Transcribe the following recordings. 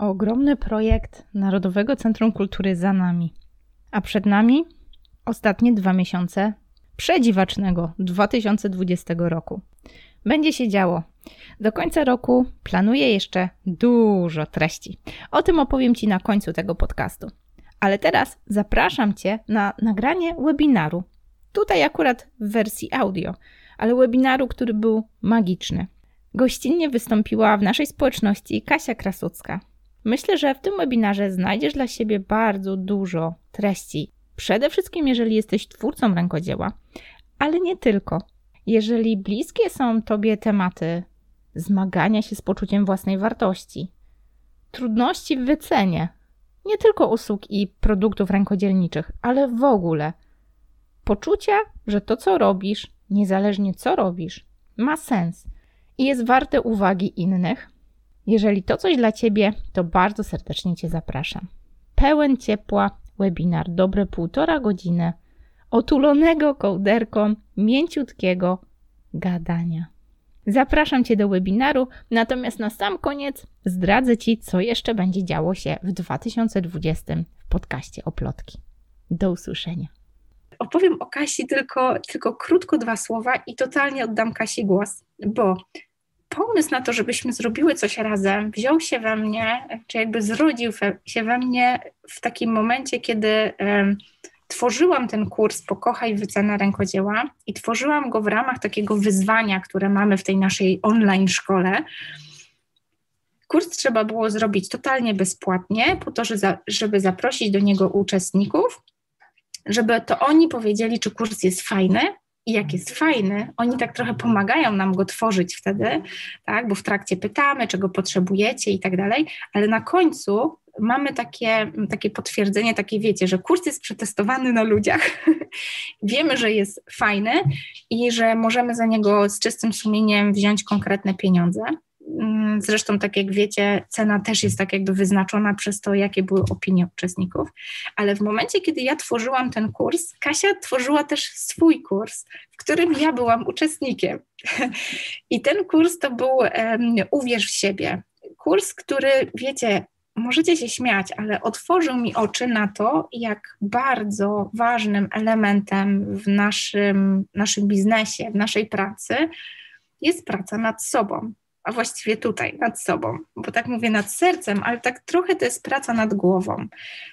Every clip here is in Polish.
Ogromny projekt Narodowego Centrum Kultury za nami. A przed nami ostatnie dwa miesiące przedziwacznego 2020 roku. Będzie się działo. Do końca roku planuję jeszcze dużo treści. O tym opowiem Ci na końcu tego podcastu. Ale teraz zapraszam Cię na nagranie webinaru. Tutaj akurat w wersji audio, ale webinaru, który był magiczny. Gościnnie wystąpiła w naszej społeczności Kasia Krasucka. Myślę, że w tym webinarze znajdziesz dla siebie bardzo dużo treści. Przede wszystkim, jeżeli jesteś twórcą rękodzieła, ale nie tylko. Jeżeli bliskie są Tobie tematy zmagania się z poczuciem własnej wartości, trudności w wycenie, nie tylko usług i produktów rękodzielniczych, ale w ogóle poczucia, że to, co robisz, niezależnie co robisz, ma sens i jest warte uwagi innych, jeżeli to coś dla Ciebie, to bardzo serdecznie Cię zapraszam. Pełen ciepła webinar, dobre półtora godziny, otulonego kołderką, mięciutkiego gadania. Zapraszam Cię do webinaru, natomiast na sam koniec zdradzę Ci, co jeszcze będzie działo się w 2020 w podcaście Oplotki. Do usłyszenia. Opowiem o Kasi tylko, tylko krótko dwa słowa i totalnie oddam Kasi głos, bo pomysł na to, żebyśmy zrobiły coś razem, wziął się we mnie, czy jakby zrodził się we mnie w takim momencie, kiedy tworzyłam ten kurs Pokochaj wycena rękodzieła i tworzyłam go w ramach takiego wyzwania, które mamy w tej naszej online szkole. Kurs trzeba było zrobić totalnie bezpłatnie, po to, żeby zaprosić do niego uczestników, żeby to oni powiedzieli, czy kurs jest fajny, i jak jest fajny, oni tak trochę pomagają nam go tworzyć wtedy, tak, bo w trakcie pytamy, czego potrzebujecie i tak dalej, ale na końcu mamy takie, takie potwierdzenie, takie wiecie, że kurs jest przetestowany na ludziach, wiemy, że jest fajny i że możemy za niego z czystym sumieniem wziąć konkretne pieniądze. Mm, zresztą, tak jak wiecie, cena też jest tak jakby wyznaczona przez to, jakie były opinie uczestników. Ale w momencie, kiedy ja tworzyłam ten kurs, Kasia tworzyła też swój kurs, w którym ja byłam uczestnikiem. I ten kurs to był um, Uwierz w siebie. Kurs, który, wiecie, możecie się śmiać, ale otworzył mi oczy na to, jak bardzo ważnym elementem w naszym, naszym biznesie, w naszej pracy jest praca nad sobą a właściwie tutaj, nad sobą, bo tak mówię nad sercem, ale tak trochę to jest praca nad głową,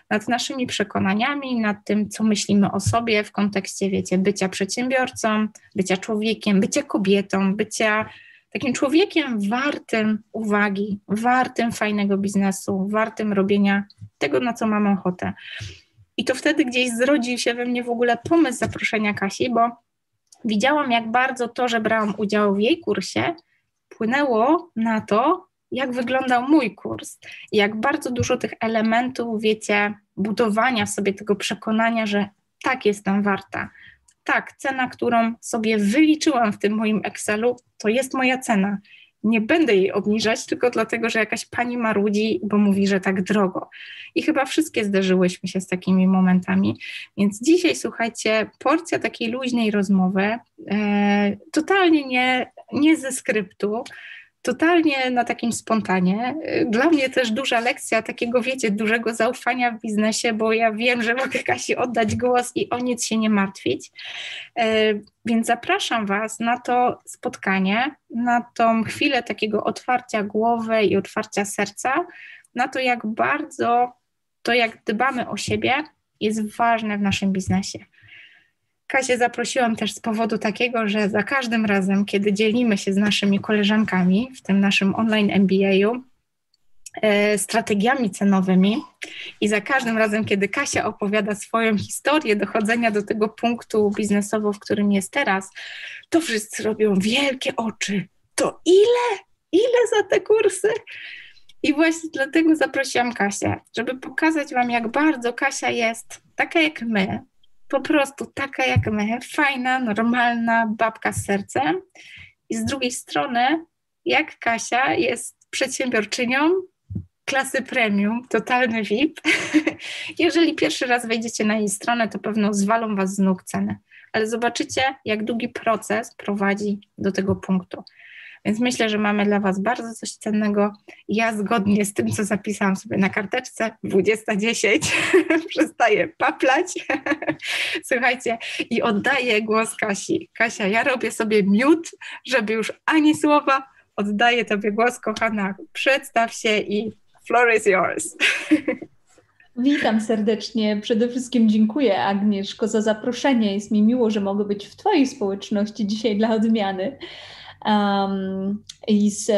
nad naszymi przekonaniami, nad tym, co myślimy o sobie w kontekście, wiecie, bycia przedsiębiorcą, bycia człowiekiem, bycia kobietą, bycia takim człowiekiem wartym uwagi, wartym fajnego biznesu, wartym robienia tego, na co mamy ochotę. I to wtedy gdzieś zrodził się we mnie w ogóle pomysł zaproszenia Kasi, bo widziałam, jak bardzo to, że brałam udział w jej kursie, wpłynęło na to, jak wyglądał mój kurs, jak bardzo dużo tych elementów, wiecie, budowania sobie tego przekonania, że tak jestem warta. Tak, cena, którą sobie wyliczyłam w tym moim Excelu, to jest moja cena nie będę jej obniżać tylko dlatego, że jakaś pani marudzi, bo mówi, że tak drogo. I chyba wszystkie zderzyłyśmy się z takimi momentami. Więc dzisiaj, słuchajcie, porcja takiej luźnej rozmowy, e, totalnie nie, nie ze skryptu, totalnie na takim spontanie. Dla mnie też duża lekcja takiego, wiecie, dużego zaufania w biznesie, bo ja wiem, że mogę Kasi oddać głos i o nic się nie martwić. E, więc zapraszam Was na to spotkanie, na tą chwilę takiego otwarcia głowy i otwarcia serca, na to, jak bardzo to, jak dbamy o siebie, jest ważne w naszym biznesie. Kasię zaprosiłam też z powodu takiego, że za każdym razem, kiedy dzielimy się z naszymi koleżankami w tym naszym online MBA-u, e, strategiami cenowymi i za każdym razem, kiedy Kasia opowiada swoją historię dochodzenia do tego punktu biznesowo, w którym jest teraz, to wszyscy robią wielkie oczy. To ile? Ile za te kursy? I właśnie dlatego zaprosiłam Kasię, żeby pokazać Wam, jak bardzo Kasia jest taka jak my, po prostu taka jak my, fajna, normalna babka z sercem. I z drugiej strony, jak Kasia jest przedsiębiorczynią klasy premium, totalny VIP. Jeżeli pierwszy raz wejdziecie na jej stronę, to pewno zwalą was z nóg ceny. Ale zobaczycie, jak długi proces prowadzi do tego punktu. Więc myślę, że mamy dla Was bardzo coś cennego. Ja zgodnie z tym, co zapisałam sobie na karteczce, 20.10 przestaję paplać. Słuchajcie, i oddaję głos Kasi. Kasia, ja robię sobie miód, żeby już ani słowa. Oddaję Tobie głos, kochana. Przedstaw się i floor is yours. Witam serdecznie. Przede wszystkim dziękuję Agnieszko za zaproszenie. Jest mi miło, że mogę być w Twojej społeczności dzisiaj dla odmiany um, i z,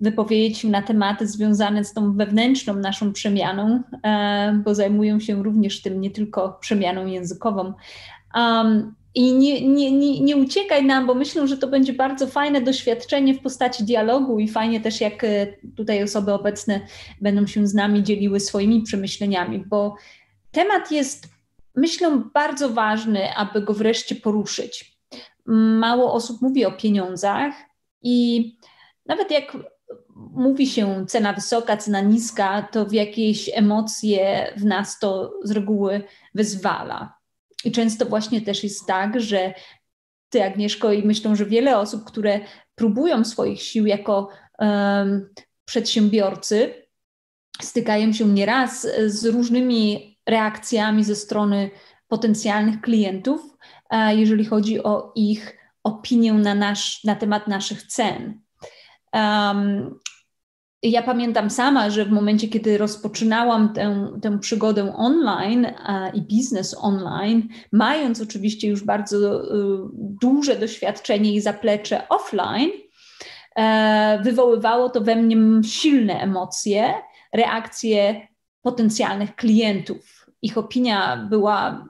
wypowiedzieć na tematy związane z tą wewnętrzną naszą przemianą, um, bo zajmują się również tym nie tylko przemianą językową. Um, i nie, nie, nie, nie uciekaj nam, bo myślę, że to będzie bardzo fajne doświadczenie w postaci dialogu i fajnie też, jak e, tutaj osoby obecne będą się z nami dzieliły swoimi przemyśleniami, bo temat jest, myślę, bardzo ważny, aby go wreszcie poruszyć. Mało osób mówi o pieniądzach i nawet jak mówi się cena wysoka, cena niska, to w jakieś emocje w nas to z reguły wyzwala. I często właśnie też jest tak, że ty, Agnieszko, i myślą, że wiele osób, które próbują swoich sił jako um, przedsiębiorcy, stykają się nieraz z różnymi reakcjami ze strony potencjalnych klientów, jeżeli chodzi o ich opinię na, nasz, na temat naszych cen. Um, ja pamiętam sama, że w momencie, kiedy rozpoczynałam tę, tę przygodę online i biznes online, mając oczywiście już bardzo y, duże doświadczenie i zaplecze offline, e, wywoływało to we mnie silne emocje, reakcje potencjalnych klientów. Ich opinia była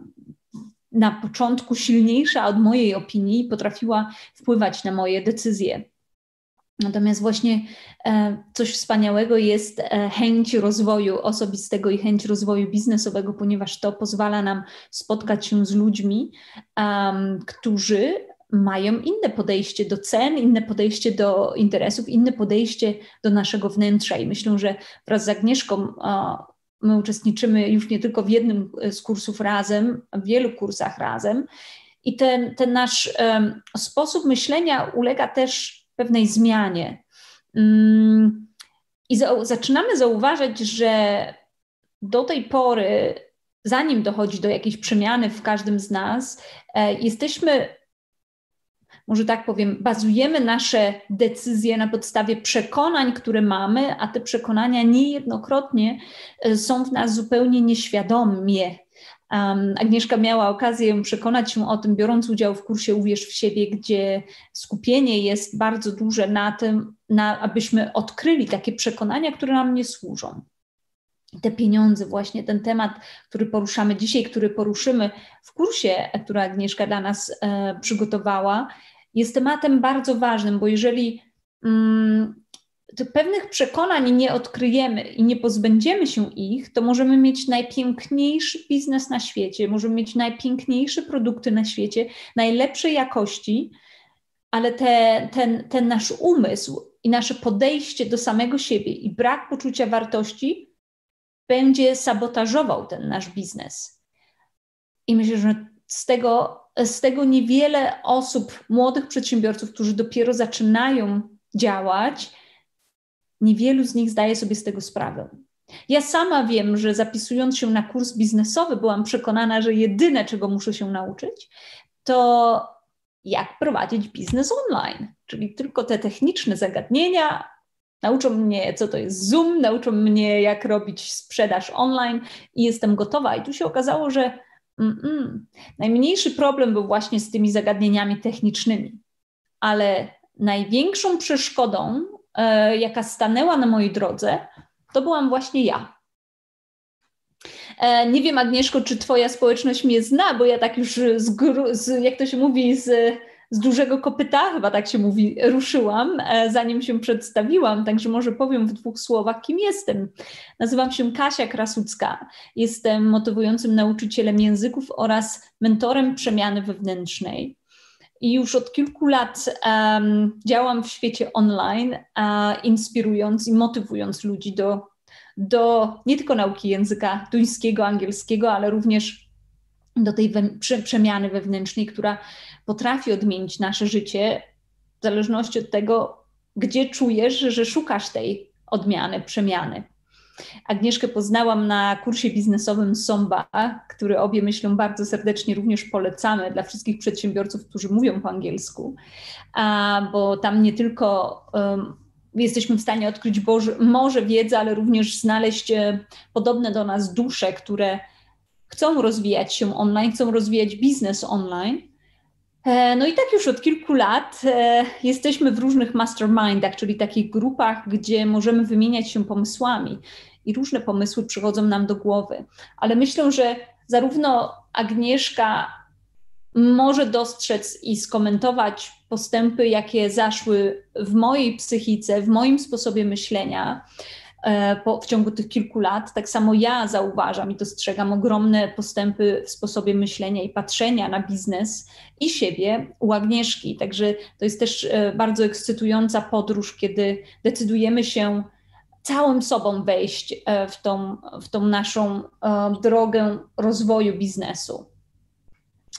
na początku silniejsza od mojej opinii i potrafiła wpływać na moje decyzje. Natomiast właśnie e, coś wspaniałego jest e, chęć rozwoju osobistego i chęć rozwoju biznesowego, ponieważ to pozwala nam spotkać się z ludźmi, um, którzy mają inne podejście do cen, inne podejście do interesów, inne podejście do naszego wnętrza. I myślę, że wraz z Agnieszką my uczestniczymy już nie tylko w jednym z kursów razem, w wielu kursach razem. I ten, ten nasz um, sposób myślenia ulega też pewnej zmianie. Mm, I za, zaczynamy zauważać, że do tej pory, zanim dochodzi do jakiejś przemiany w każdym z nas, e, jesteśmy, może tak powiem, bazujemy nasze decyzje na podstawie przekonań, które mamy, a te przekonania niejednokrotnie e, są w nas zupełnie nieświadomie Um, Agnieszka miała okazję przekonać się o tym, biorąc udział w kursie Uwierz w siebie, gdzie skupienie jest bardzo duże na tym, na, abyśmy odkryli takie przekonania, które nam nie służą. Te pieniądze, właśnie ten temat, który poruszamy dzisiaj, który poruszymy w kursie, który Agnieszka dla nas e, przygotowała, jest tematem bardzo ważnym, bo jeżeli mm, pewnych przekonań nie odkryjemy i nie pozbędziemy się ich, to możemy mieć najpiękniejszy biznes na świecie, możemy mieć najpiękniejsze produkty na świecie, najlepszej jakości, ale te, ten, ten nasz umysł i nasze podejście do samego siebie i brak poczucia wartości będzie sabotażował ten nasz biznes. I myślę, że z tego, z tego niewiele osób, młodych przedsiębiorców, którzy dopiero zaczynają działać, Niewielu z nich zdaje sobie z tego sprawę. Ja sama wiem, że zapisując się na kurs biznesowy, byłam przekonana, że jedyne, czego muszę się nauczyć, to jak prowadzić biznes online, czyli tylko te techniczne zagadnienia. Nauczą mnie, co to jest Zoom, nauczą mnie, jak robić sprzedaż online i jestem gotowa. I tu się okazało, że mm, mm, najmniejszy problem był właśnie z tymi zagadnieniami technicznymi, ale największą przeszkodą E, jaka stanęła na mojej drodze, to byłam właśnie ja. E, nie wiem, Agnieszko, czy Twoja społeczność mnie zna, bo ja tak już, z, z, jak to się mówi, z, z dużego kopyta, chyba tak się mówi, ruszyłam, e, zanim się przedstawiłam, także może powiem w dwóch słowach, kim jestem. Nazywam się Kasia Krasucka, jestem motywującym nauczycielem języków oraz mentorem przemiany wewnętrznej i już od kilku lat um, działam w świecie online, inspirując i motywując ludzi do, do nie tylko nauki języka duńskiego, angielskiego, ale również do tej we, prze, przemiany wewnętrznej, która potrafi odmienić nasze życie w zależności od tego, gdzie czujesz, że szukasz tej odmiany, przemiany. Agnieszkę poznałam na kursie biznesowym Somba, który obie myślą bardzo serdecznie również polecamy dla wszystkich przedsiębiorców, którzy mówią po angielsku, bo tam nie tylko um, jesteśmy w stanie odkryć Boże, może wiedzy, ale również znaleźć e, podobne do nas dusze, które chcą rozwijać się online, chcą rozwijać biznes online. E, no i tak już od kilku lat e, jesteśmy w różnych mastermindach, czyli takich grupach, gdzie możemy wymieniać się pomysłami i różne pomysły przychodzą nam do głowy. Ale myślę, że zarówno Agnieszka może dostrzec i skomentować postępy, jakie zaszły w mojej psychice, w moim sposobie myślenia po, w ciągu tych kilku lat. Tak samo ja zauważam i dostrzegam ogromne postępy w sposobie myślenia i patrzenia na biznes i siebie u Agnieszki. Także to jest też e, bardzo ekscytująca podróż, kiedy decydujemy się całym sobą wejść e, w tą, w tą naszą drogę rozwoju biznesu.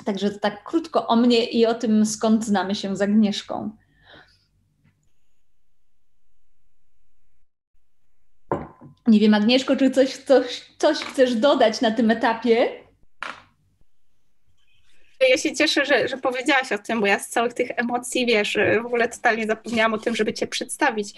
Także tak krótko o mnie i o tym, skąd znamy się z Agnieszką. Nie wiem, Agnieszko, czy coś, coś, coś chcesz dodać na tym etapie? Ja się cieszę, że, że powiedziałaś o tym, bo ja z całych tych emocji, wiesz, w ogóle totalnie zapomniałam o tym, żeby Cię przedstawić.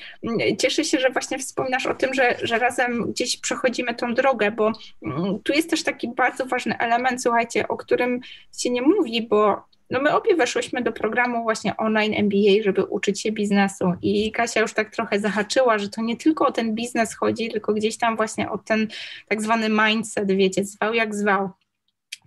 Cieszę się, że właśnie wspominasz o tym, że, że razem gdzieś przechodzimy tą drogę, bo mm, tu jest też taki bardzo ważny element, słuchajcie, o którym się nie mówi, bo no my obie weszłyśmy do programu właśnie online MBA, żeby uczyć się biznesu i Kasia już tak trochę zahaczyła, że to nie tylko o ten biznes chodzi, tylko gdzieś tam właśnie o ten tak zwany mindset, wiecie, zwał jak zwał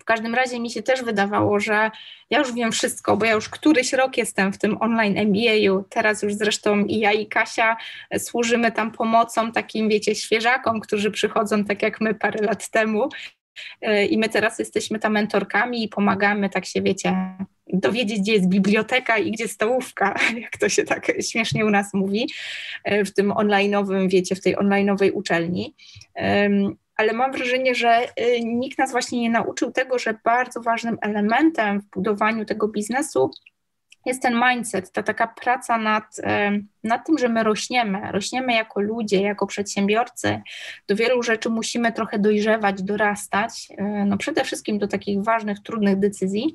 każdym razie mi się też wydawało, że ja już wiem wszystko, bo ja już któryś rok jestem w tym online MBA-u. Teraz już zresztą i ja, i Kasia służymy tam pomocą takim, wiecie, świeżakom, którzy przychodzą tak jak my parę lat temu. I my teraz jesteśmy tam mentorkami i pomagamy, tak się wiecie, dowiedzieć, gdzie jest biblioteka i gdzie stołówka, jak to się tak śmiesznie u nas mówi, w tym online'owym, wiecie, w tej online'owej uczelni. Ale mam wrażenie, że y, nikt nas właśnie nie nauczył tego, że bardzo ważnym elementem w budowaniu tego biznesu jest ten mindset, ta taka praca nad, nad tym, że my rośniemy, rośniemy jako ludzie, jako przedsiębiorcy. Do wielu rzeczy musimy trochę dojrzewać, dorastać, y, no przede wszystkim do takich ważnych, trudnych decyzji.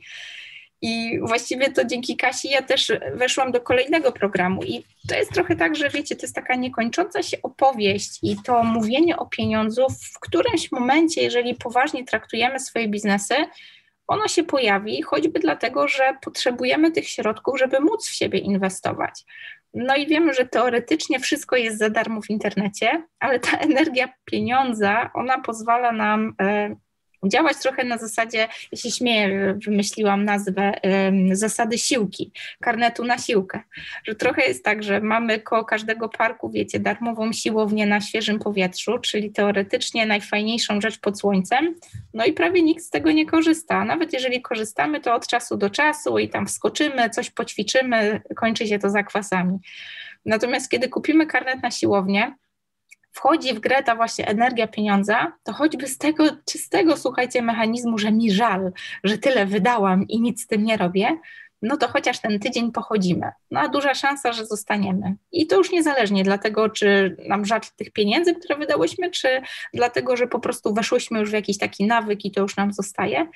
I właściwie to dzięki Kasi ja też weszłam do kolejnego programu. I to jest trochę tak, że wiecie, to jest taka niekończąca się opowieść i to mówienie o pieniądzu w którymś momencie, jeżeli poważnie traktujemy swoje biznesy, ono się pojawi, choćby dlatego, że potrzebujemy tych środków, żeby móc w siebie inwestować. No i wiemy, że teoretycznie wszystko jest za darmo w internecie, ale ta energia pieniądza, ona pozwala nam e, działać trochę na zasadzie, ja się śmieję, wymyśliłam nazwę zasady siłki, karnetu na siłkę, że trochę jest tak, że mamy koło każdego parku, wiecie, darmową siłownię na świeżym powietrzu, czyli teoretycznie najfajniejszą rzecz pod słońcem, no i prawie nikt z tego nie korzysta. Nawet jeżeli korzystamy, to od czasu do czasu i tam wskoczymy, coś poćwiczymy, kończy się to zakwasami. Natomiast kiedy kupimy karnet na siłownię, wchodzi w grę ta właśnie energia pieniądza, to choćby z tego czystego, słuchajcie, mechanizmu, że mi żal, że tyle wydałam i nic z tym nie robię, no to chociaż ten tydzień pochodzimy. No a duża szansa, że zostaniemy. I to już niezależnie dlatego, czy nam żal tych pieniędzy, które wydałyśmy, czy dlatego, że po prostu weszłyśmy już w jakiś taki nawyk i to już nam zostaje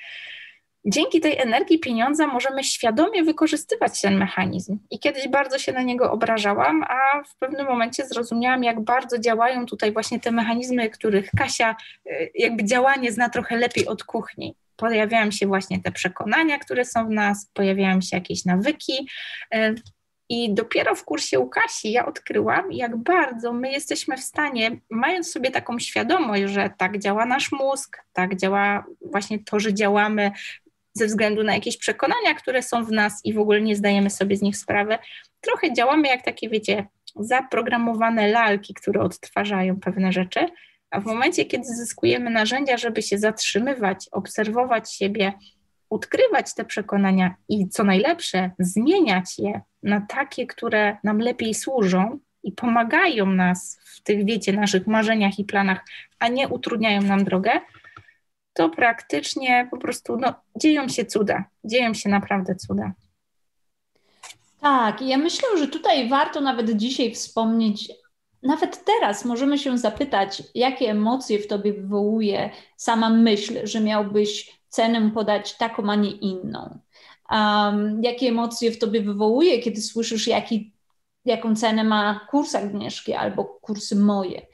dzięki tej energii pieniądza możemy świadomie wykorzystywać ten mechanizm. I kiedyś bardzo się na niego obrażałam, a w pewnym momencie zrozumiałam, jak bardzo działają tutaj właśnie te mechanizmy, których Kasia y, jakby działanie zna trochę lepiej od kuchni. Pojawiają się właśnie te przekonania, które są w nas, pojawiają się jakieś nawyki. Y, I dopiero w kursie u Kasi ja odkryłam, jak bardzo my jesteśmy w stanie, mając sobie taką świadomość, że tak działa nasz mózg, tak działa właśnie to, że działamy ze względu na jakieś przekonania, które są w nas i w ogóle nie zdajemy sobie z nich sprawy. Trochę działamy jak takie, wiecie, zaprogramowane lalki, które odtwarzają pewne rzeczy, a w momencie, kiedy zyskujemy narzędzia, żeby się zatrzymywać, obserwować siebie, odkrywać te przekonania i co najlepsze, zmieniać je na takie, które nam lepiej służą i pomagają nas w tych, wiecie, naszych marzeniach i planach, a nie utrudniają nam drogę, to praktycznie po prostu no, dzieją się cuda. Dzieją się naprawdę cuda. Tak, ja myślę, że tutaj warto nawet dzisiaj wspomnieć, nawet teraz możemy się zapytać, jakie emocje w tobie wywołuje sama myśl, że miałbyś cenę podać taką, a nie inną. Um, jakie emocje w tobie wywołuje, kiedy słyszysz, jaki jaką cenę ma kurs Agnieszki albo kursy moje.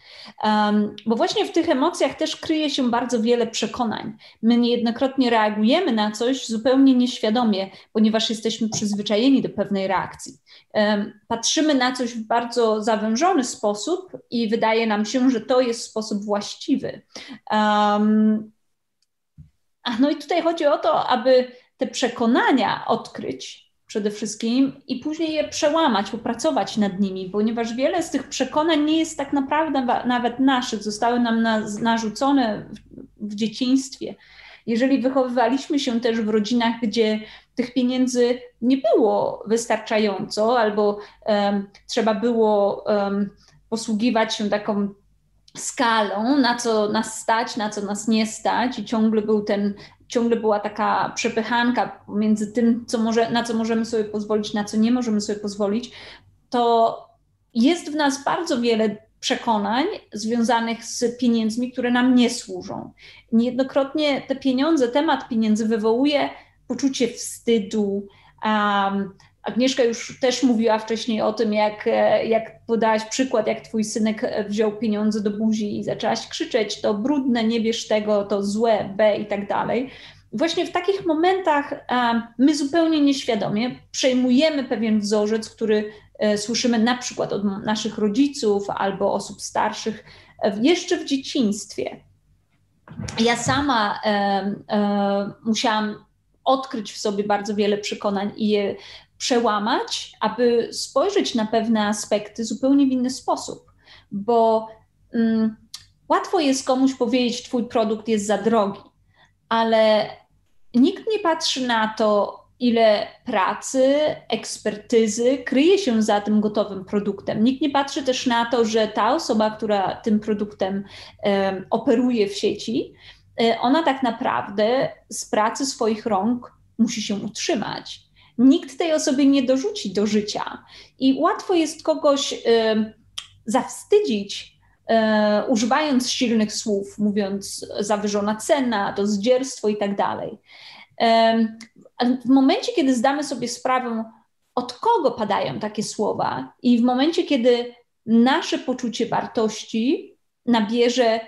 Um, bo właśnie w tych emocjach też kryje się bardzo wiele przekonań. My niejednokrotnie reagujemy na coś zupełnie nieświadomie, ponieważ jesteśmy przyzwyczajeni do pewnej reakcji. Um, patrzymy na coś w bardzo zawężony sposób i wydaje nam się, że to jest sposób właściwy. Um, no i tutaj chodzi o to, aby te przekonania odkryć, przede wszystkim i później je przełamać, popracować nad nimi, ponieważ wiele z tych przekonań nie jest tak naprawdę nawet naszych, zostały nam narzucone w, w dzieciństwie. Jeżeli wychowywaliśmy się też w rodzinach, gdzie tych pieniędzy nie było wystarczająco, albo um, trzeba było um, posługiwać się taką skalą, na co nas stać, na co nas nie stać, i ciągle był ten ciągle była taka przepychanka między tym, co może, na co możemy sobie pozwolić, na co nie możemy sobie pozwolić, to jest w nas bardzo wiele przekonań związanych z pieniędzmi, które nam nie służą. Niejednokrotnie te pieniądze, temat pieniędzy wywołuje poczucie wstydu. Um, Agnieszka już też mówiła wcześniej o tym, jak, jak podałaś przykład, jak twój synek wziął pieniądze do buzi i zaczęłaś krzyczeć, to brudne, nie bierz tego, to złe, B i tak dalej. Właśnie w takich momentach my zupełnie nieświadomie przejmujemy pewien wzorzec, który e, słyszymy na przykład od naszych rodziców albo osób starszych jeszcze w dzieciństwie. Ja sama e, e, musiałam odkryć w sobie bardzo wiele przekonań i je przełamać, aby spojrzeć na pewne aspekty zupełnie w inny sposób, bo mm, łatwo jest komuś powiedzieć, Twój produkt jest za drogi, ale nikt nie patrzy na to, ile pracy, ekspertyzy kryje się za tym gotowym produktem. Nikt nie patrzy też na to, że ta osoba, która tym produktem operuje w sieci, e, ona tak naprawdę z pracy swoich rąk musi się utrzymać nikt tej osobie nie dorzuci do życia. I łatwo jest kogoś y, zawstydzić, y, używając silnych słów, mówiąc zawyżona cena, to zdzierstwo i tak dalej. Y, w momencie, kiedy zdamy sobie sprawę, od kogo padają takie słowa, i w momencie, kiedy nasze poczucie wartości nabierze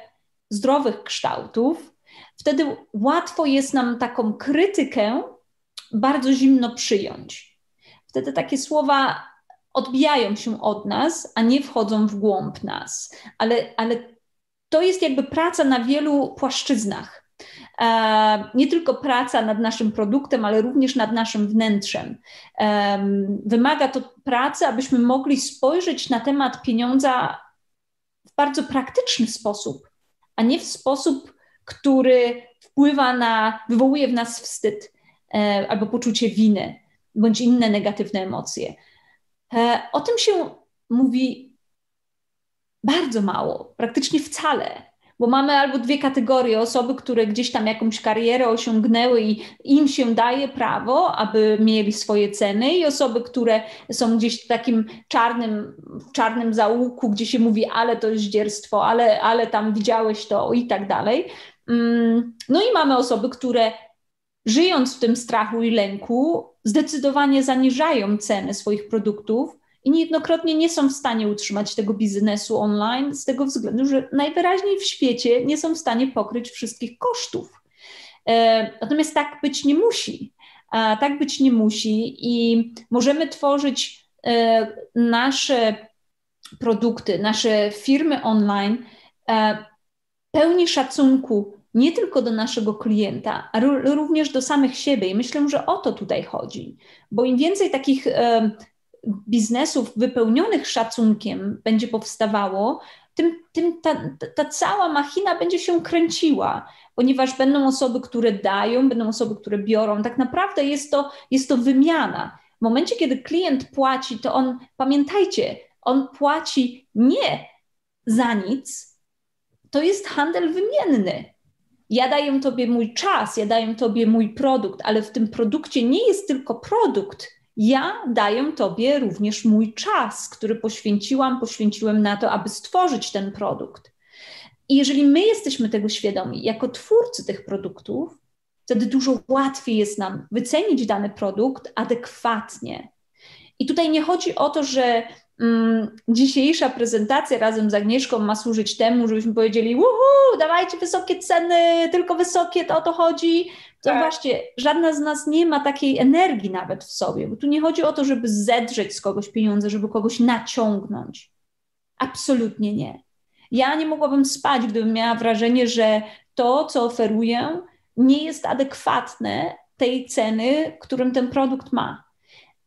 zdrowych kształtów, wtedy łatwo jest nam taką krytykę bardzo zimno przyjąć. Wtedy takie słowa odbijają się od nas, a nie wchodzą w głąb nas. Ale, ale to jest jakby praca na wielu płaszczyznach. E, nie tylko praca nad naszym produktem, ale również nad naszym wnętrzem. E, wymaga to pracy, abyśmy mogli spojrzeć na temat pieniądza w bardzo praktyczny sposób, a nie w sposób, który wpływa na, wywołuje w nas wstyd. E, albo poczucie winy, bądź inne negatywne emocje. E, o tym się mówi bardzo mało, praktycznie wcale, bo mamy albo dwie kategorie osoby, które gdzieś tam jakąś karierę osiągnęły i im się daje prawo, aby mieli swoje ceny, i osoby, które są gdzieś w takim czarnym, w czarnym zaułku, gdzie się mówi, ale to jest zdzierstwo, ale, ale tam widziałeś to i tak dalej. Mm, no i mamy osoby, które żyjąc w tym strachu i lęku, zdecydowanie zaniżają ceny swoich produktów i niejednokrotnie nie są w stanie utrzymać tego biznesu online z tego względu, że najwyraźniej w świecie nie są w stanie pokryć wszystkich kosztów. E, natomiast tak być nie musi. Tak być nie musi i możemy tworzyć e, nasze produkty, nasze firmy online e, pełni szacunku nie tylko do naszego klienta, ale również do samych siebie. I myślę, że o to tutaj chodzi, bo im więcej takich e, biznesów wypełnionych szacunkiem będzie powstawało, tym, tym ta, ta cała machina będzie się kręciła, ponieważ będą osoby, które dają, będą osoby, które biorą. Tak naprawdę jest to, jest to wymiana. W momencie, kiedy klient płaci, to on, pamiętajcie, on płaci nie za nic, to jest handel wymienny. Ja daję Tobie mój czas, ja daję Tobie mój produkt, ale w tym produkcie nie jest tylko produkt, ja daję Tobie również mój czas, który poświęciłam, poświęciłem na to, aby stworzyć ten produkt. I jeżeli my jesteśmy tego świadomi, jako twórcy tych produktów, wtedy dużo łatwiej jest nam wycenić dany produkt adekwatnie. I tutaj nie chodzi o to, że dzisiejsza prezentacja razem z Agnieszką ma służyć temu, żebyśmy powiedzieli: Uhu, dawajcie wysokie ceny, tylko wysokie, to o to chodzi. To tak. właśnie żadna z nas nie ma takiej energii nawet w sobie, bo tu nie chodzi o to, żeby zedrzeć z kogoś pieniądze, żeby kogoś naciągnąć. Absolutnie nie. Ja nie mogłabym spać, gdybym miała wrażenie, że to, co oferuję, nie jest adekwatne tej ceny, którym ten produkt ma.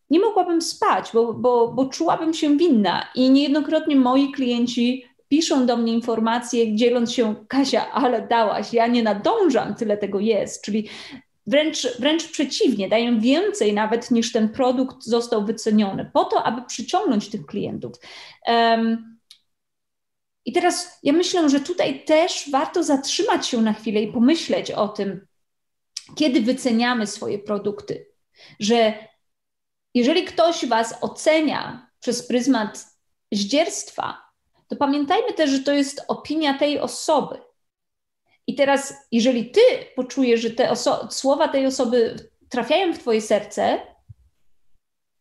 Nie mogłabym spać, bo, bo, bo czułabym się winna i niejednokrotnie moi klienci piszą do mnie informacje, dzieląc się, Kasia, ale dałaś, ja nie nadążam, tyle tego jest. Czyli wręcz, wręcz przeciwnie, daję więcej nawet niż ten produkt został wyceniony, po to, aby przyciągnąć tych klientów. Um, i teraz ja myślę, że tutaj też warto zatrzymać się na chwilę i pomyśleć o tym, kiedy wyceniamy swoje produkty, że jeżeli ktoś Was ocenia przez pryzmat zdzierstwa, to pamiętajmy też, że to jest opinia tej osoby. I teraz, jeżeli Ty poczujesz, że te słowa tej osoby trafiają w Twoje serce,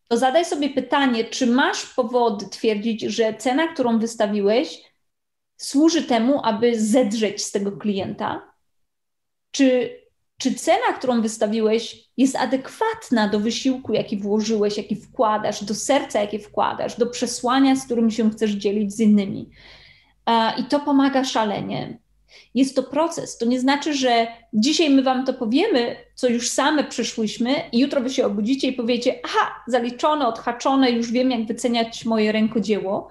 to zadaj sobie pytanie, czy masz powody twierdzić, że cena, którą wystawiłeś, służy temu, aby zedrzeć z tego klienta? Czy, czy cena, którą wystawiłeś, jest adekwatna do wysiłku, jaki włożyłeś, jaki wkładasz, do serca, jakie wkładasz, do przesłania, z którym się chcesz dzielić z innymi? I to pomaga szalenie. Jest to proces. To nie znaczy, że dzisiaj my Wam to powiemy, co już same przeszłyśmy, i jutro Wy się obudzicie i powiecie: Aha, zaliczone, odhaczone, już wiem, jak wyceniać moje rękodzieło.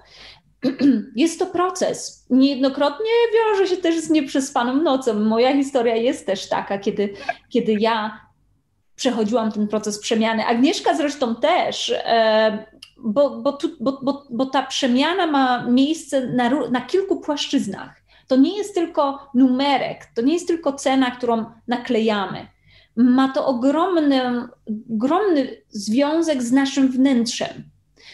jest to proces. Niejednokrotnie wiąże się też z nieprzespaną nocą. Moja historia jest też taka, kiedy, kiedy ja przechodziłam ten proces przemiany. Agnieszka zresztą też, e, bo, bo, tu, bo, bo, bo ta przemiana ma miejsce na, na kilku płaszczyznach. To nie jest tylko numerek, to nie jest tylko cena, którą naklejamy. Ma to ogromny, ogromny związek z naszym wnętrzem,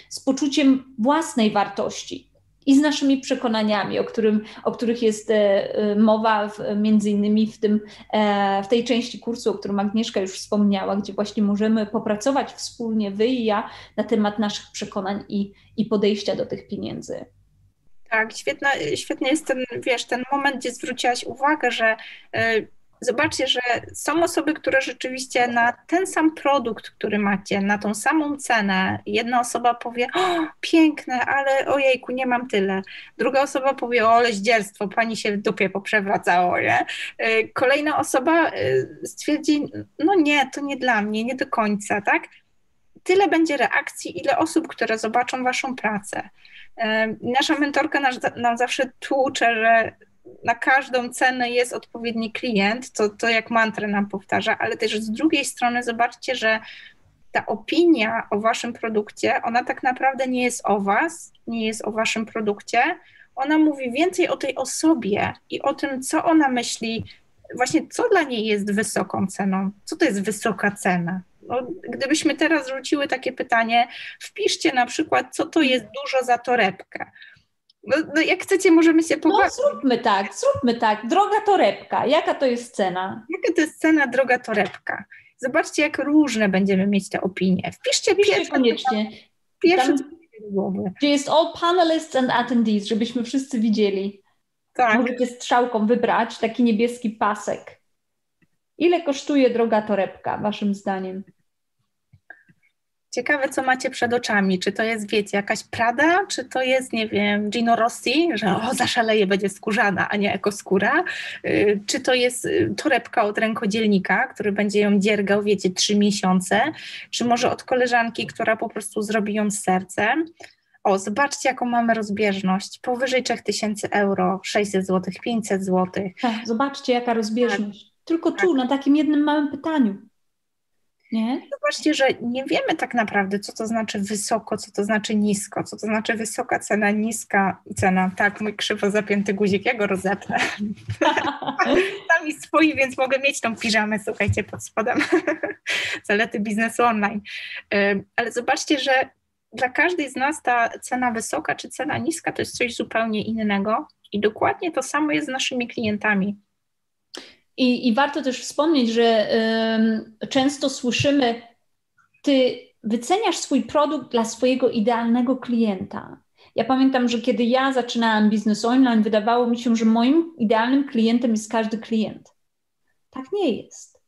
z poczuciem własnej wartości i z naszymi przekonaniami, o, którym, o których jest e, e, mowa w, między innymi w, tym, e, w tej części kursu, o którym Agnieszka już wspomniała, gdzie właśnie możemy popracować wspólnie, wy i ja, na temat naszych przekonań i, i podejścia do tych pieniędzy. Tak, świetna, świetny jest ten, wiesz, ten moment, gdzie zwróciłaś uwagę, że zobaczcie, że są osoby, które rzeczywiście na ten sam produkt, który macie, na tą samą cenę, jedna osoba powie, o, piękne, ale ojejku, nie mam tyle. Druga osoba powie, o, leździelstwo, pani się w dupie poprzewracało, nie? Y, kolejna osoba y, stwierdzi, no nie, to nie dla mnie, nie do końca, tak? Tyle będzie reakcji, ile osób, które zobaczą waszą pracę. Y, nasza mentorka nam zawsze tłucze, że na każdą cenę jest odpowiedni klient, to, to jak mantrę nam powtarza, ale też z drugiej strony zobaczcie, że ta opinia o waszym produkcie, ona tak naprawdę nie jest o was, nie jest o waszym produkcie, ona mówi więcej o tej osobie i o tym, co ona myśli, właśnie co dla niej jest wysoką ceną, co to jest wysoka cena. No, gdybyśmy teraz rzuciły takie pytanie, wpiszcie na przykład, co to jest dużo za torebkę. No, no, jak chcecie, możemy się pobawić. No zróbmy tak, zróbmy tak. Droga torebka, jaka to jest cena? Jaka to jest cena droga torebka? Zobaczcie, jak różne będziemy mieć te opinie. Wpiszcie, Wpiszcie pierwsze, koniecznie. Pierwsze, Tam, głowy. Gdzie jest all panelists and attendees, żebyśmy wszyscy widzieli. Tak. Możecie strzałką wybrać taki niebieski pasek. Ile kosztuje droga torebka, waszym zdaniem? Ciekawe, co macie przed oczami. Czy to jest, wiecie, jakaś Prada, czy to jest, nie wiem, Gino Rossi, że o, zaszaleje, będzie skórzana, a nie ekoskóra. Y, czy to jest y, torebka od rękodzielnika, który będzie ją dziergał, wiecie, trzy miesiące. Czy może od koleżanki, która po prostu zrobi ją z sercem. O, zobaczcie, jaką mamy rozbieżność. Powyżej 3000 euro, 600 zł, 500 zł. Tak, zobaczcie, jaka rozbieżność. Tak. Tylko tu, tak. na takim jednym małym pytaniu. Nie? Zobaczcie, że nie wiemy tak naprawdę, co to znaczy wysoko, co to znaczy nisko, co to znaczy wysoka cena, niska cena. Tak, mój krzywo zapięty guzik, ja go rozepnę. Tam mi swój, więc mogę mieć tą piżamę, słuchajcie, pod spodem. Zalety biznesu online. Ale zobaczcie, że dla każdej z nas ta cena wysoka czy cena niska to jest coś zupełnie innego i dokładnie to samo jest z naszymi klientami. I, i warto też wspomnieć, że często słyszymy, ty wyceniasz swój produkt dla swojego idealnego klienta. Ja pamiętam, że kiedy ja zaczynałam biznes online, wydawało mi się, że moim idealnym klientem jest każdy klient. Tak nie jest.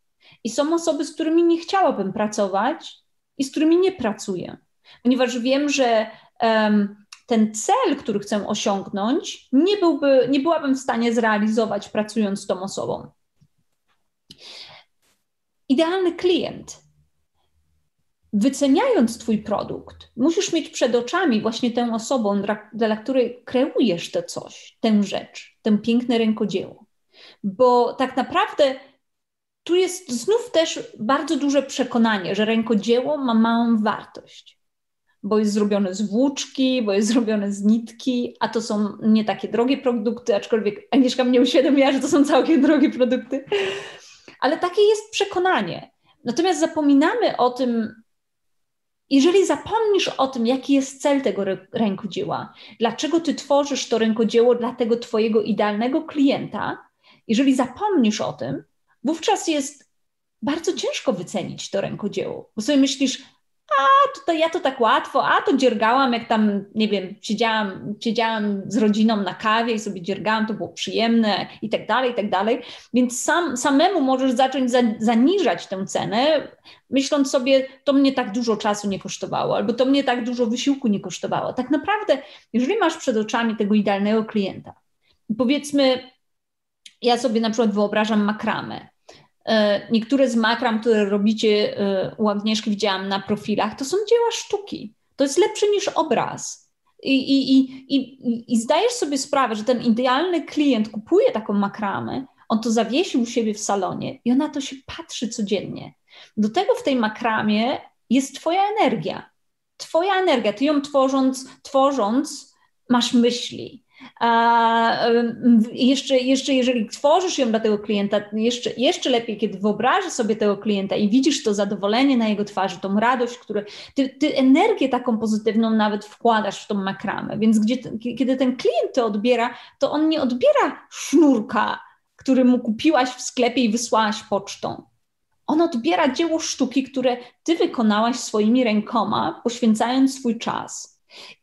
I są osoby, z którymi nie chciałabym pracować i z którymi nie pracuję, ponieważ wiem, że um, ten cel, który chcę osiągnąć, nie, byłby, nie byłabym w stanie zrealizować pracując z tą osobą. Idealny klient wyceniając Twój produkt, musisz mieć przed oczami właśnie tę osobę, dla, której kreujesz to coś, tę rzecz, tę piękne rękodzieło. Bo tak naprawdę tu jest znów też bardzo duże przekonanie, że rękodzieło ma małą wartość, bo jest zrobione z włóczki, bo jest zrobione z nitki, a to są nie takie drogie produkty, aczkolwiek Agnieszka mnie uświadomiła, że to są całkiem drogie produkty. Ale takie jest przekonanie. Natomiast zapominamy o tym, jeżeli zapomnisz o tym, jaki jest cel tego rękodzieła, dlaczego ty tworzysz to rękodzieło dla tego twojego idealnego klienta, jeżeli zapomnisz o tym, wówczas jest bardzo ciężko wycenić to rękodzieło, bo sobie myślisz, a tutaj ja to tak łatwo, a to dziergałam, jak tam, nie wiem, siedziałam, siedziałam z rodziną na kawie i sobie dziergałam, to było przyjemne i tak dalej, i tak dalej. Więc sam, samemu możesz zacząć za, zaniżać tę cenę, myśląc sobie, to mnie tak dużo czasu nie kosztowało, albo to mnie tak dużo wysiłku nie kosztowało. Tak naprawdę, jeżeli masz przed oczami tego idealnego klienta, powiedzmy, ja sobie na przykład wyobrażam makramę, niektóre z makram, które robicie e, u Agnieszki, widziałam na profilach, to są dzieła sztuki. To jest lepsze niż obraz. I, i, i, i, i zdajesz sobie sprawę, że ten idealny klient kupuje taką makramę, on to zawiesił u siebie w salonie i ona to się patrzy codziennie. Do tego w tej makramie jest Twoja energia. Twoja energia, Ty ją tworząc, tworząc masz myśli, a jeszcze, jeszcze jeżeli tworzysz ją dla tego klienta, jeszcze, jeszcze lepiej, kiedy wyobrażasz sobie tego klienta i widzisz to zadowolenie na jego twarzy, tą radość, którą ty, ty energię taką pozytywną nawet wkładasz w tą makramę. Więc gdzie, kiedy ten klient to odbiera, to on nie odbiera sznurka, który mu kupiłaś w sklepie i wysłałaś pocztą. On odbiera dzieło sztuki, które ty wykonałaś swoimi rękoma, poświęcając swój czas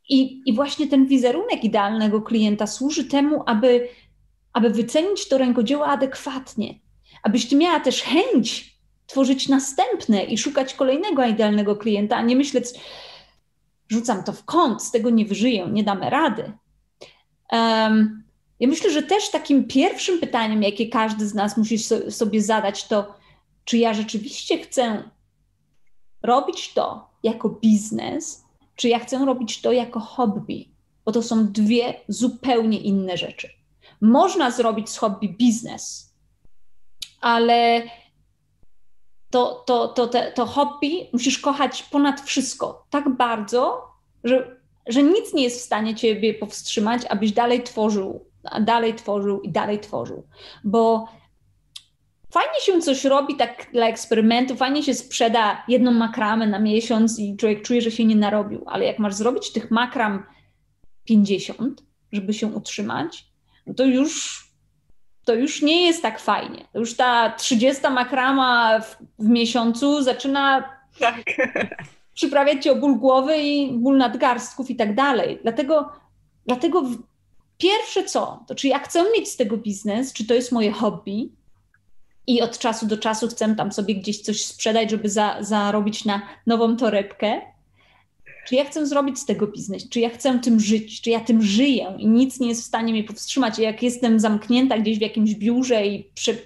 i, I właśnie ten wizerunek idealnego klienta służy temu, aby, aby wycenić to rękodzieło adekwatnie, abyś ty miała też chęć tworzyć następne i szukać kolejnego idealnego klienta, a nie myśleć, rzucam to w kąt, z tego nie wyżyję, nie damy rady. Um, ja myślę, że też takim pierwszym pytaniem, jakie każdy z nas musi sobie zadać, to czy ja rzeczywiście chcę robić to jako biznes, czy ja chcę robić to jako hobby, bo to są dwie zupełnie inne rzeczy. Można zrobić z hobby biznes, ale to, to, to, to, to hobby musisz kochać ponad wszystko tak bardzo, że, że nic nie jest w stanie ciebie powstrzymać, abyś dalej tworzył, dalej tworzył i dalej tworzył. Bo fajnie się coś robi tak dla eksperymentu, fajnie się sprzeda jedną makramę na miesiąc i człowiek czuje, że się nie narobił, ale jak masz zrobić tych makram 50, żeby się utrzymać, no to już to już nie jest tak fajnie. To już ta 30 makrama w, w miesiącu zaczyna tak. przyprawiać cię o ból głowy i ból nadgarstków i tak dalej. Dlatego, dlatego pierwsze co, to czy ja chcę mieć z tego biznes, czy to jest moje hobby, i od czasu do czasu chcę tam sobie gdzieś coś sprzedać, żeby za, zarobić na nową torebkę. Czy ja chcę zrobić z tego biznes? Czy ja chcę tym żyć? Czy ja tym żyję i nic nie jest w stanie mnie powstrzymać? Jak jestem zamknięta gdzieś w jakimś biurze i przy,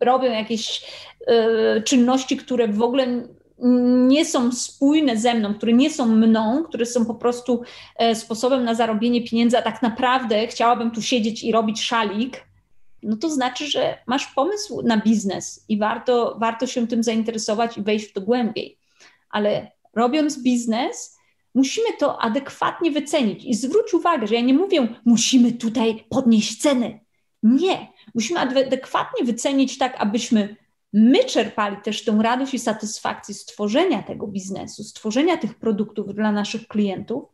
robię jakieś y, czynności, które w ogóle nie są spójne ze mną, które nie są mną, które są po prostu y, sposobem na zarobienie pieniędzy, a tak naprawdę chciałabym tu siedzieć i robić szalik, no to znaczy, że masz pomysł na biznes i warto, warto się tym zainteresować i wejść w to głębiej. Ale robiąc biznes, musimy to adekwatnie wycenić. I zwróć uwagę, że ja nie mówię, musimy tutaj podnieść ceny. Nie. Musimy adekwatnie wycenić tak, abyśmy my czerpali też tę radość i satysfakcję z tworzenia tego biznesu, stworzenia tych produktów dla naszych klientów,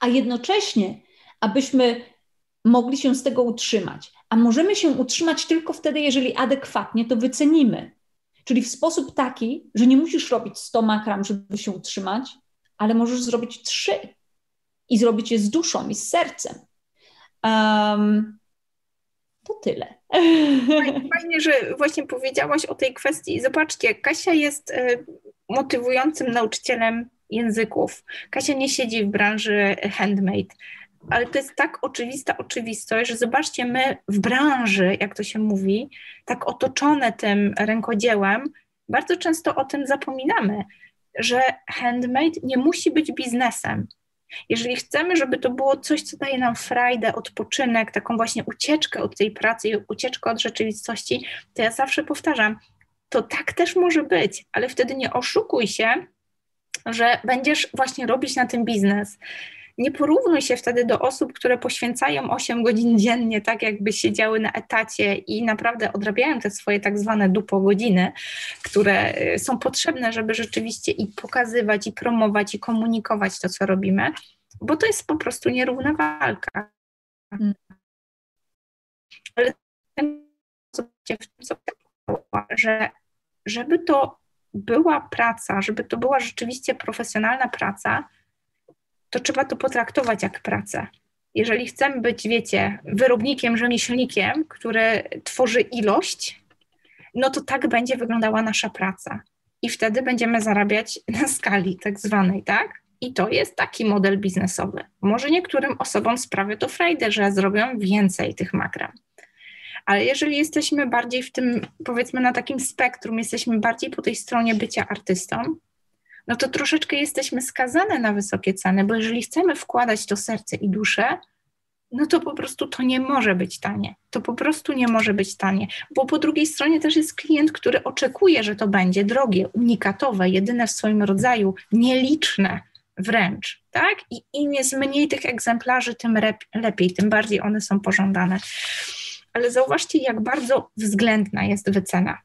a jednocześnie, abyśmy mogli się z tego utrzymać. A możemy się utrzymać tylko wtedy, jeżeli adekwatnie to wycenimy. Czyli w sposób taki, że nie musisz robić 100 makram, żeby się utrzymać, ale możesz zrobić 3 i zrobić je z duszą i z sercem. Um, to tyle. Fajnie, że właśnie powiedziałaś o tej kwestii. Zobaczcie, Kasia jest e, motywującym nauczycielem języków. Kasia nie siedzi w branży handmade, ale to jest tak oczywista oczywistość, że zobaczcie, my w branży, jak to się mówi, tak otoczone tym rękodziełem, bardzo często o tym zapominamy, że handmade nie musi być biznesem. Jeżeli chcemy, żeby to było coś, co daje nam frajdę, odpoczynek, taką właśnie ucieczkę od tej pracy ucieczkę od rzeczywistości, to ja zawsze powtarzam, to tak też może być, ale wtedy nie oszukuj się, że będziesz właśnie robić na tym biznes. Nie porównuj się wtedy do osób, które poświęcają 8 godzin dziennie, tak jakby siedziały na etacie i naprawdę odrabiają te swoje tak zwane dupo godziny, które y, są potrzebne, żeby rzeczywiście i pokazywać, i promować, i komunikować to, co robimy, bo to jest po prostu nierówna walka. Hmm. Ale że żeby to była praca, żeby to była rzeczywiście profesjonalna praca, to trzeba to potraktować jak pracę. Jeżeli chcemy być, wiecie, wyrobnikiem, rzemieślnikiem, który tworzy ilość, no to tak będzie wyglądała nasza praca. I wtedy będziemy zarabiać na skali tak zwanej, tak? I to jest taki model biznesowy. Może niektórym osobom sprawia to frajdę, że zrobią więcej tych makram. Ale jeżeli jesteśmy bardziej w tym, powiedzmy, na takim spektrum, jesteśmy bardziej po tej stronie bycia artystą, no to troszeczkę jesteśmy skazane na wysokie ceny, bo jeżeli chcemy wkładać to serce i duszę, no to po prostu to nie może być tanie. To po prostu nie może być tanie, bo po drugiej stronie też jest klient, który oczekuje, że to będzie drogie, unikatowe, jedyne w swoim rodzaju, nieliczne wręcz, tak? I im jest mniej tych egzemplarzy, tym lepiej, tym bardziej one są pożądane. Ale zauważcie, jak bardzo względna jest wycena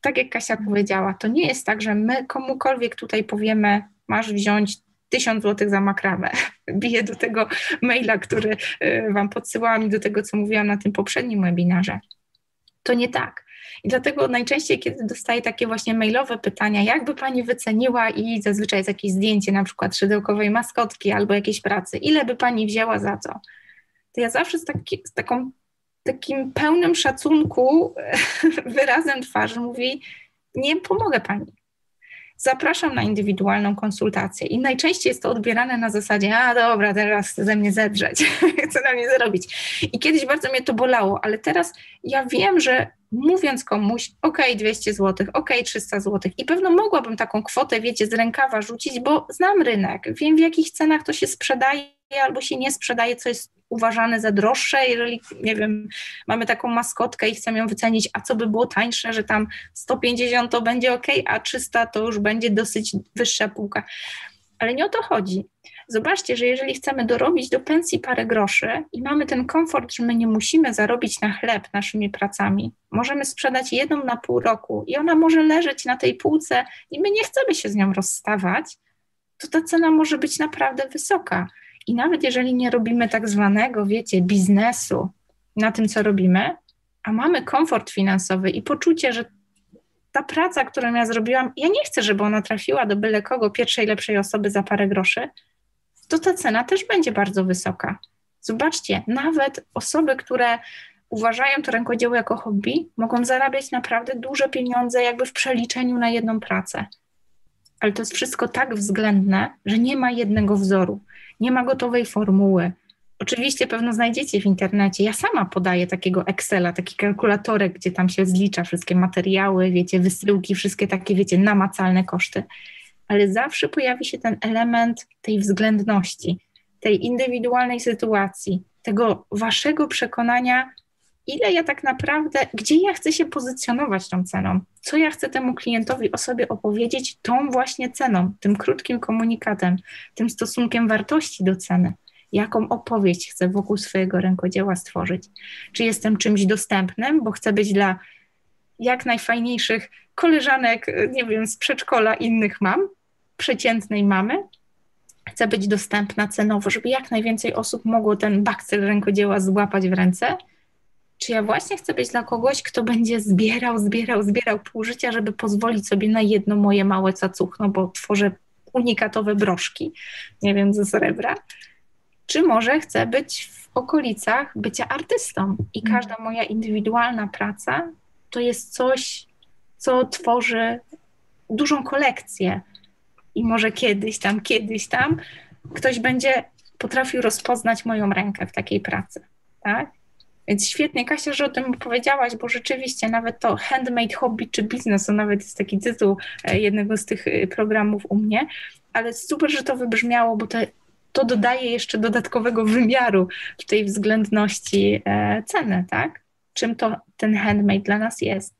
tak jak Kasia powiedziała, to nie jest tak, że my komukolwiek tutaj powiemy, masz wziąć tysiąc złotych za makramę. Biję do tego maila, który y, Wam podsyłałam i do tego, co mówiłam na tym poprzednim webinarze. To nie tak. I dlatego najczęściej, kiedy dostaję takie właśnie mailowe pytania, jakby Pani wyceniła i zazwyczaj jest jakieś zdjęcie na przykład szydełkowej maskotki albo jakiejś pracy, ile by Pani wzięła za co? To ja zawsze z, taki, z taką takim pełnym szacunku wyrazem twarzy mówi: Nie pomogę pani. Zapraszam na indywidualną konsultację. I najczęściej jest to odbierane na zasadzie: A dobra, teraz chce ze mnie zedrzeć, chce na mnie zarobić. I kiedyś bardzo mnie to bolało, ale teraz ja wiem, że mówiąc komuś, ok, 200 zł, ok, 300 zł i pewno mogłabym taką kwotę, wiecie, z rękawa rzucić, bo znam rynek, wiem w jakich cenach to się sprzedaje albo się nie sprzedaje, co jest uważane za droższe, jeżeli, nie wiem, mamy taką maskotkę i chcemy ją wycenić, a co by było tańsze, że tam 150 to będzie ok, a 300 to już będzie dosyć wyższa półka. Ale nie o to chodzi. Zobaczcie, że jeżeli chcemy dorobić do pensji parę groszy i mamy ten komfort, że my nie musimy zarobić na chleb naszymi pracami, możemy sprzedać jedną na pół roku i ona może leżeć na tej półce i my nie chcemy się z nią rozstawać, to ta cena może być naprawdę wysoka. I nawet jeżeli nie robimy tak zwanego, wiecie, biznesu na tym, co robimy, a mamy komfort finansowy i poczucie, że ta praca, którą ja zrobiłam, ja nie chcę, żeby ona trafiła do byle kogo, pierwszej lepszej osoby za parę groszy, to ta cena też będzie bardzo wysoka. Zobaczcie, nawet osoby, które uważają to rękodzieło jako hobby, mogą zarabiać naprawdę duże pieniądze, jakby w przeliczeniu na jedną pracę. Ale to jest wszystko tak względne, że nie ma jednego wzoru, nie ma gotowej formuły. Oczywiście pewno znajdziecie w internecie. Ja sama podaję takiego Excela, taki kalkulatorek, gdzie tam się zlicza wszystkie materiały, wiecie, wysyłki, wszystkie takie, wiecie, namacalne koszty ale zawsze pojawi się ten element tej względności, tej indywidualnej sytuacji, tego waszego przekonania, ile ja tak naprawdę, gdzie ja chcę się pozycjonować tą ceną, co ja chcę temu klientowi o sobie opowiedzieć tą właśnie ceną, tym krótkim komunikatem, tym stosunkiem wartości do ceny. jaką opowieść chcę wokół swojego rękodzieła stworzyć. Czy jestem czymś dostępnym, bo chcę być dla jak najfajniejszych koleżanek, nie wiem, z przedszkola innych mam, przeciętnej mamy. Chcę być dostępna cenowo, żeby jak najwięcej osób mogło ten bakcyl rękodzieła złapać w ręce. Czy ja właśnie chcę być dla kogoś, kto będzie zbierał, zbierał, zbierał pół życia, żeby pozwolić sobie na jedno moje małe cacuchno, bo tworzę unikatowe broszki, nie wiem, ze srebra. Czy może chcę być w okolicach bycia artystą i mhm. każda moja indywidualna praca to jest coś, co tworzy dużą kolekcję. I może kiedyś tam, kiedyś tam ktoś będzie potrafił rozpoznać moją rękę w takiej pracy. Tak? Więc świetnie, Kasia, że o tym powiedziałaś, bo rzeczywiście nawet to handmade hobby czy biznes, to nawet jest taki tytuł e, jednego z tych e, programów u mnie, ale super, że to wybrzmiało, bo to, dodaje jeszcze dodatkowego wymiaru w tej względności e, ceny, tak? Czym to ten handmade dla nas jest.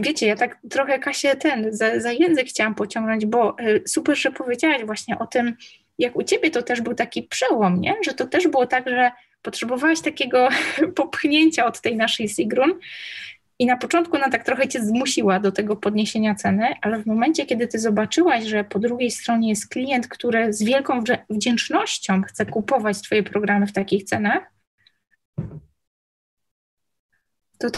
Wiecie, ja tak trochę Kasię ten, za, za język chciałam pociągnąć, bo super, że powiedziałaś właśnie o tym, jak u ciebie to też był taki przełom, nie? że to też było tak, że potrzebowałaś takiego popchnięcia od tej naszej Sigrun i na początku ona tak trochę cię zmusiła do tego podniesienia ceny, ale w momencie, kiedy ty zobaczyłaś, że po drugiej stronie jest klient, który z wielką wdzięcznością chce kupować twoje programy w takich cenach, to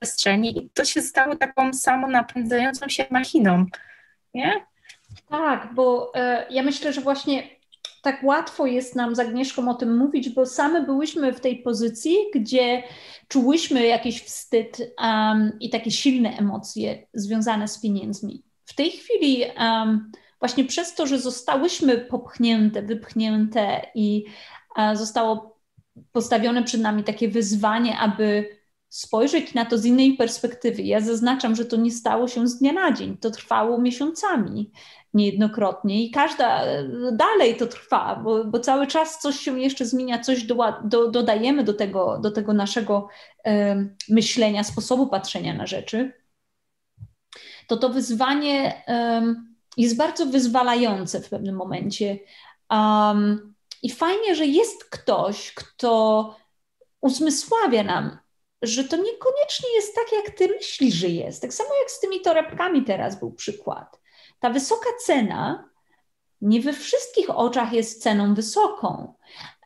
przestrzeni i to się stało taką samą napędzającą się machiną, nie? Tak, bo e, ja myślę, że właśnie tak łatwo jest nam z Agnieszką o tym mówić, bo same byłyśmy w tej pozycji, gdzie czułyśmy jakiś wstyd um, i takie silne emocje związane z pieniędzmi. W tej chwili um, właśnie przez to, że zostałyśmy popchnięte, wypchnięte i uh, zostało postawione przed nami takie wyzwanie, aby spojrzeć na to z innej perspektywy. Ja zaznaczam, że to nie stało się z dnia na dzień, to trwało miesiącami niejednokrotnie i każda dalej to trwa, bo, bo cały czas coś się jeszcze zmienia, coś do, do, dodajemy do tego, do tego naszego e, myślenia, sposobu patrzenia na rzeczy. To to wyzwanie e, jest bardzo wyzwalające w pewnym momencie. Um, I fajnie, że jest ktoś, kto uzmysławia nam, że to niekoniecznie jest tak, jak ty myślisz, że jest. Tak samo jak z tymi torebkami teraz był przykład. Ta wysoka cena nie we wszystkich oczach jest ceną wysoką.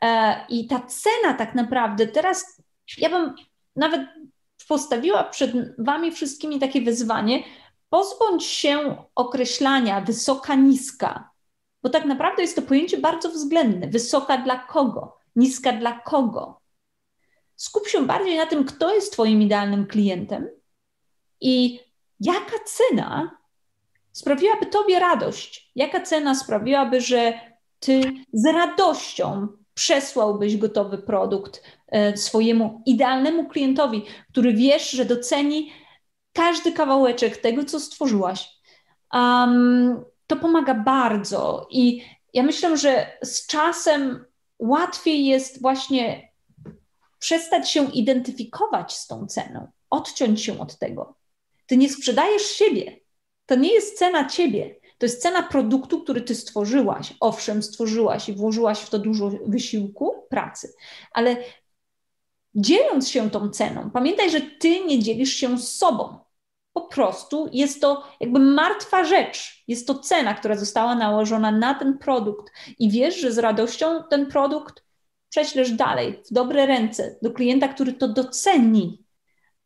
E, I ta cena tak naprawdę teraz, ja bym nawet postawiła przed Wami wszystkimi takie wyzwanie, pozbądź się określania wysoka, niska, bo tak naprawdę jest to pojęcie bardzo względne. Wysoka dla kogo? Niska dla kogo? Skup się bardziej na tym, kto jest Twoim idealnym klientem i jaka cena sprawiłaby Tobie radość? Jaka cena sprawiłaby, że Ty z radością przesłałbyś gotowy produkt e, swojemu idealnemu klientowi, który wiesz, że doceni każdy kawałeczek tego, co stworzyłaś? Um, to pomaga bardzo i ja myślę, że z czasem łatwiej jest właśnie przestać się identyfikować z tą ceną, odciąć się od tego. Ty nie sprzedajesz siebie. To nie jest cena ciebie. To jest cena produktu, który ty stworzyłaś. Owszem, stworzyłaś i włożyłaś w to dużo wysiłku, pracy, ale dzieląc się tą ceną, pamiętaj, że ty nie dzielisz się z sobą. Po prostu jest to jakby martwa rzecz. Jest to cena, która została nałożona na ten produkt i wiesz, że z radością ten produkt prześlesz dalej, w dobre ręce, do klienta, który to doceni,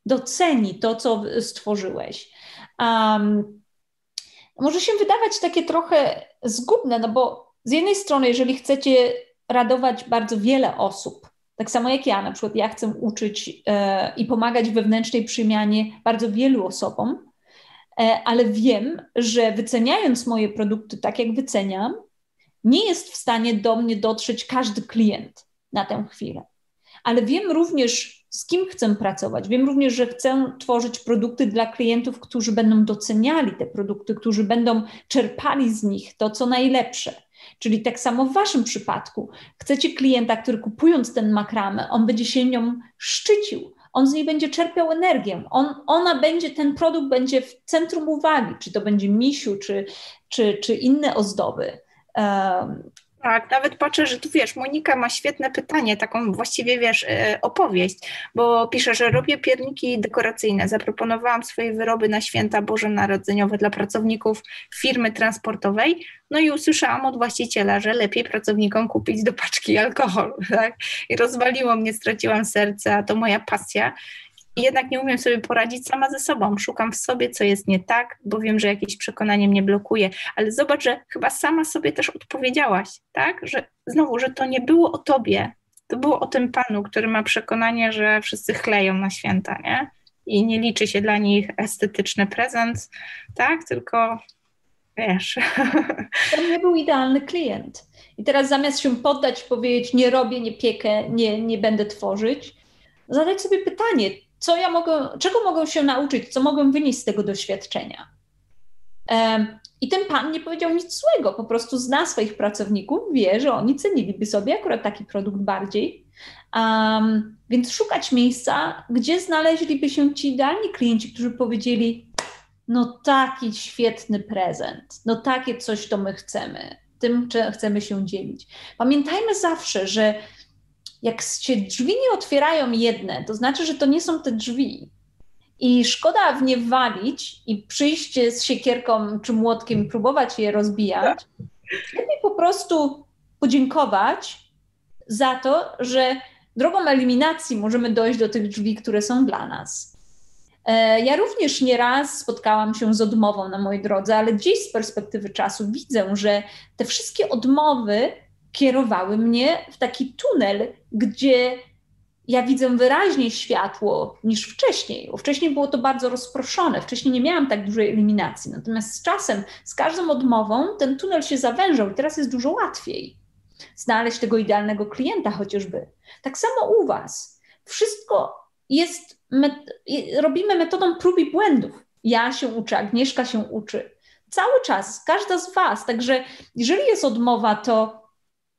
doceni to, co stworzyłeś. Um, może się wydawać takie trochę zgubne, no bo z jednej strony, jeżeli chcecie radować bardzo wiele osób, tak samo jak ja, na przykład ja chcę uczyć e, i pomagać wewnętrznej przemianie bardzo wielu osobom, e, ale wiem, że wyceniając moje produkty tak, jak wyceniam, nie jest w stanie do mnie dotrzeć każdy klient na tę chwilę. Ale wiem również, z kim chcę pracować. Wiem również, że chcę tworzyć produkty dla klientów, którzy będą doceniali te produkty, którzy będą czerpali z nich to, co najlepsze. Czyli tak samo w Waszym przypadku. Chcecie klienta, który kupując ten makramę, on będzie się nią szczycił, on z niej będzie czerpiał energię, on, ona będzie, ten produkt będzie w centrum uwagi, czy to będzie misiu, czy, czy, czy inne ozdoby. Um, Tak, nawet patrzę, że tu wiesz, Monika ma świetne pytanie, taką właściwie wiesz, e, opowieść, bo pisze, że robię pierniki dekoracyjne. Zaproponowałam swoje wyroby na święta bożonarodzeniowe dla pracowników firmy transportowej. No i usłyszałam od właściciela, że lepiej pracownikom kupić do paczki alkohol. Tak? I rozwaliło mnie, straciłam serce, a to moja pasja. I jednak nie umiem sobie poradzić sama ze sobą. Szukam w sobie, co jest nie tak, bo wiem, że jakieś przekonanie mnie blokuje. Ale zobacz, że chyba sama sobie też odpowiedziałaś, tak? Że znowu, że to nie było o tobie. To było o tym panu, który ma przekonanie, że wszyscy chleją na święta, nie? I nie liczy się dla nich estetyczny prezent, tak? Tylko wiesz. To nie był idealny klient. I teraz zamiast się poddać, powiedzieć, nie robię, nie piekę, nie, nie będę tworzyć, zadać sobie pytanie, co ja mogę, czego mogę się nauczyć, co mogę wynieść z tego doświadczenia. I ten pan nie powiedział nic złego, po prostu zna swoich pracowników, wie, że oni ceniliby sobie akurat taki produkt bardziej. Um, więc szukać miejsca, gdzie znaleźliby się ci idealni klienci, którzy powiedzieli: No, taki świetny prezent, no takie coś to my chcemy, tym chcemy się dzielić. Pamiętajmy zawsze, że jak się drzwi nie otwierają jedne, to znaczy, że to nie są te drzwi. I szkoda w nie walić i przyjść z siekierką czy młotkiem próbować je rozbijać. Lepiej po prostu podziękować za to, że drogą eliminacji możemy dojść do tych drzwi, które są dla nas. E, ja również nieraz spotkałam się z odmową na mojej drodze, ale dziś z perspektywy czasu widzę, że te wszystkie odmowy kierowały mnie w taki tunel, gdzie ja widzę wyraźniej światło niż wcześniej. Bo wcześniej było to bardzo rozproszone, wcześniej nie miałam tak dużej eliminacji. Natomiast z czasem, z każdą odmową, ten tunel się zawężał i teraz jest dużo łatwiej znaleźć tego idealnego klienta chociażby. Tak samo u Was. Wszystko jest, met robimy metodą prób i błędów. Ja się uczę, Agnieszka się uczy. Cały czas, każda z Was. Także jeżeli jest odmowa, to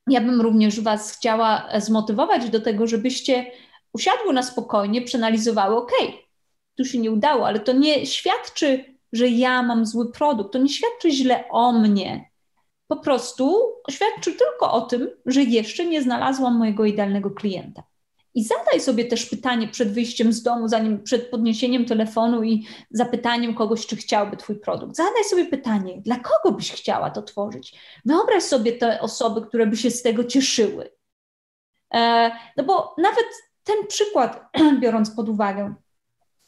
ja bym również Was chciała zmotywować do tego, żebyście usiadły na spokojnie, przeanalizowały, ok, tu się nie udało, ale to nie świadczy, że ja mam zły produkt, to nie świadczy źle o mnie. Po prostu świadczy tylko o tym, że jeszcze nie znalazłam mojego idealnego klienta. I zadaj sobie też pytanie przed wyjściem z domu, zanim przed podniesieniem telefonu i zapytaniem kogoś, czy chciałby Twój produkt. Zadaj sobie pytanie, dla kogo byś chciała to tworzyć? Wyobraź sobie te osoby, które by się z tego cieszyły. E, no bo nawet ten przykład, biorąc pod uwagę,